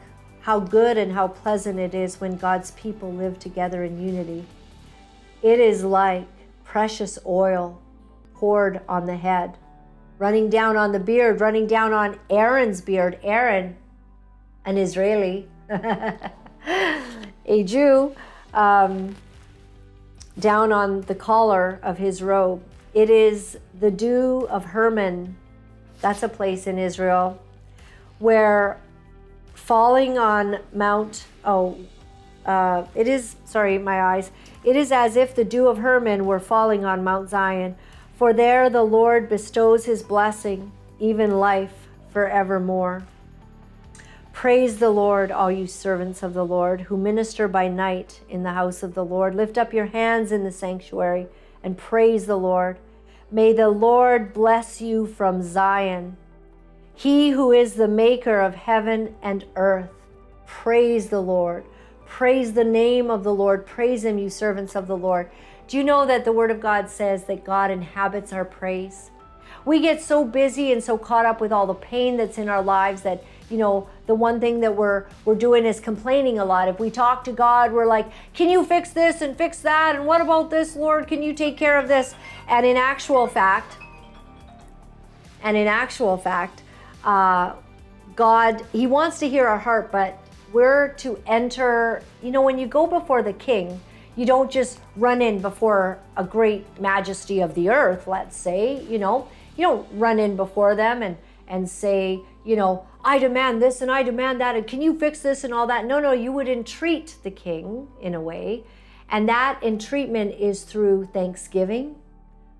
How good and how pleasant it is when God's people live together in unity. It is like precious oil poured on the head, running down on the beard, running down on Aaron's beard. Aaron, an Israeli, a Jew, um, down on the collar of his robe. It is the dew of Hermon. That's a place in Israel where falling on Mount, oh, uh, it is, sorry, my eyes. It is as if the dew of Hermon were falling on Mount Zion, for there the Lord bestows his blessing, even life forevermore. Praise the Lord, all you servants of the Lord, who minister by night in the house of the Lord. Lift up your hands in the sanctuary and praise the Lord. May the Lord bless you from Zion. He who is the maker of heaven and earth. Praise the Lord. Praise the name of the Lord. Praise him, you servants of the Lord. Do you know that the Word of God says that God inhabits our praise? We get so busy and so caught up with all the pain that's in our lives that, you know, the one thing that we're we're doing is complaining a lot. If we talk to God, we're like, "Can you fix this and fix that? And what about this, Lord? Can you take care of this?" And in actual fact, and in actual fact, uh, God, He wants to hear our heart, but we're to enter. You know, when you go before the King, you don't just run in before a great majesty of the earth. Let's say, you know, you don't run in before them and and say, you know, I demand this and I demand that, and can you fix this and all that? No, no, you would entreat the king in a way. And that entreatment is through thanksgiving.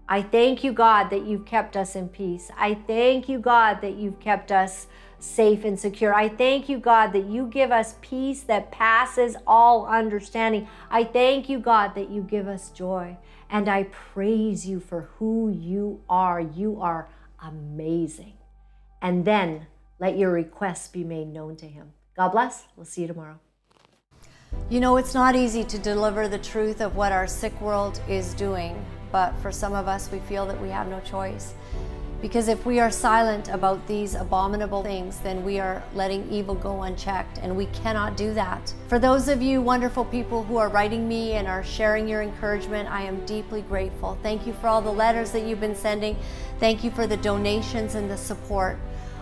I thank you, God, that you've kept us in peace. I thank you, God, that you've kept us safe and secure. I thank you, God, that you give us peace that passes all understanding. I thank you, God, that you give us joy. And I praise you for who you are. You are amazing. And then let your requests be made known to him. God bless. We'll see you tomorrow. You know, it's not easy to deliver the truth of what our sick world is doing, but for some of us, we feel that we have no choice. Because if we are silent about these abominable things, then we are letting evil go unchecked, and we cannot do that. For those of you wonderful people who are writing me and are sharing your encouragement, I am deeply grateful. Thank you for all the letters that you've been sending. Thank you for the donations and the support.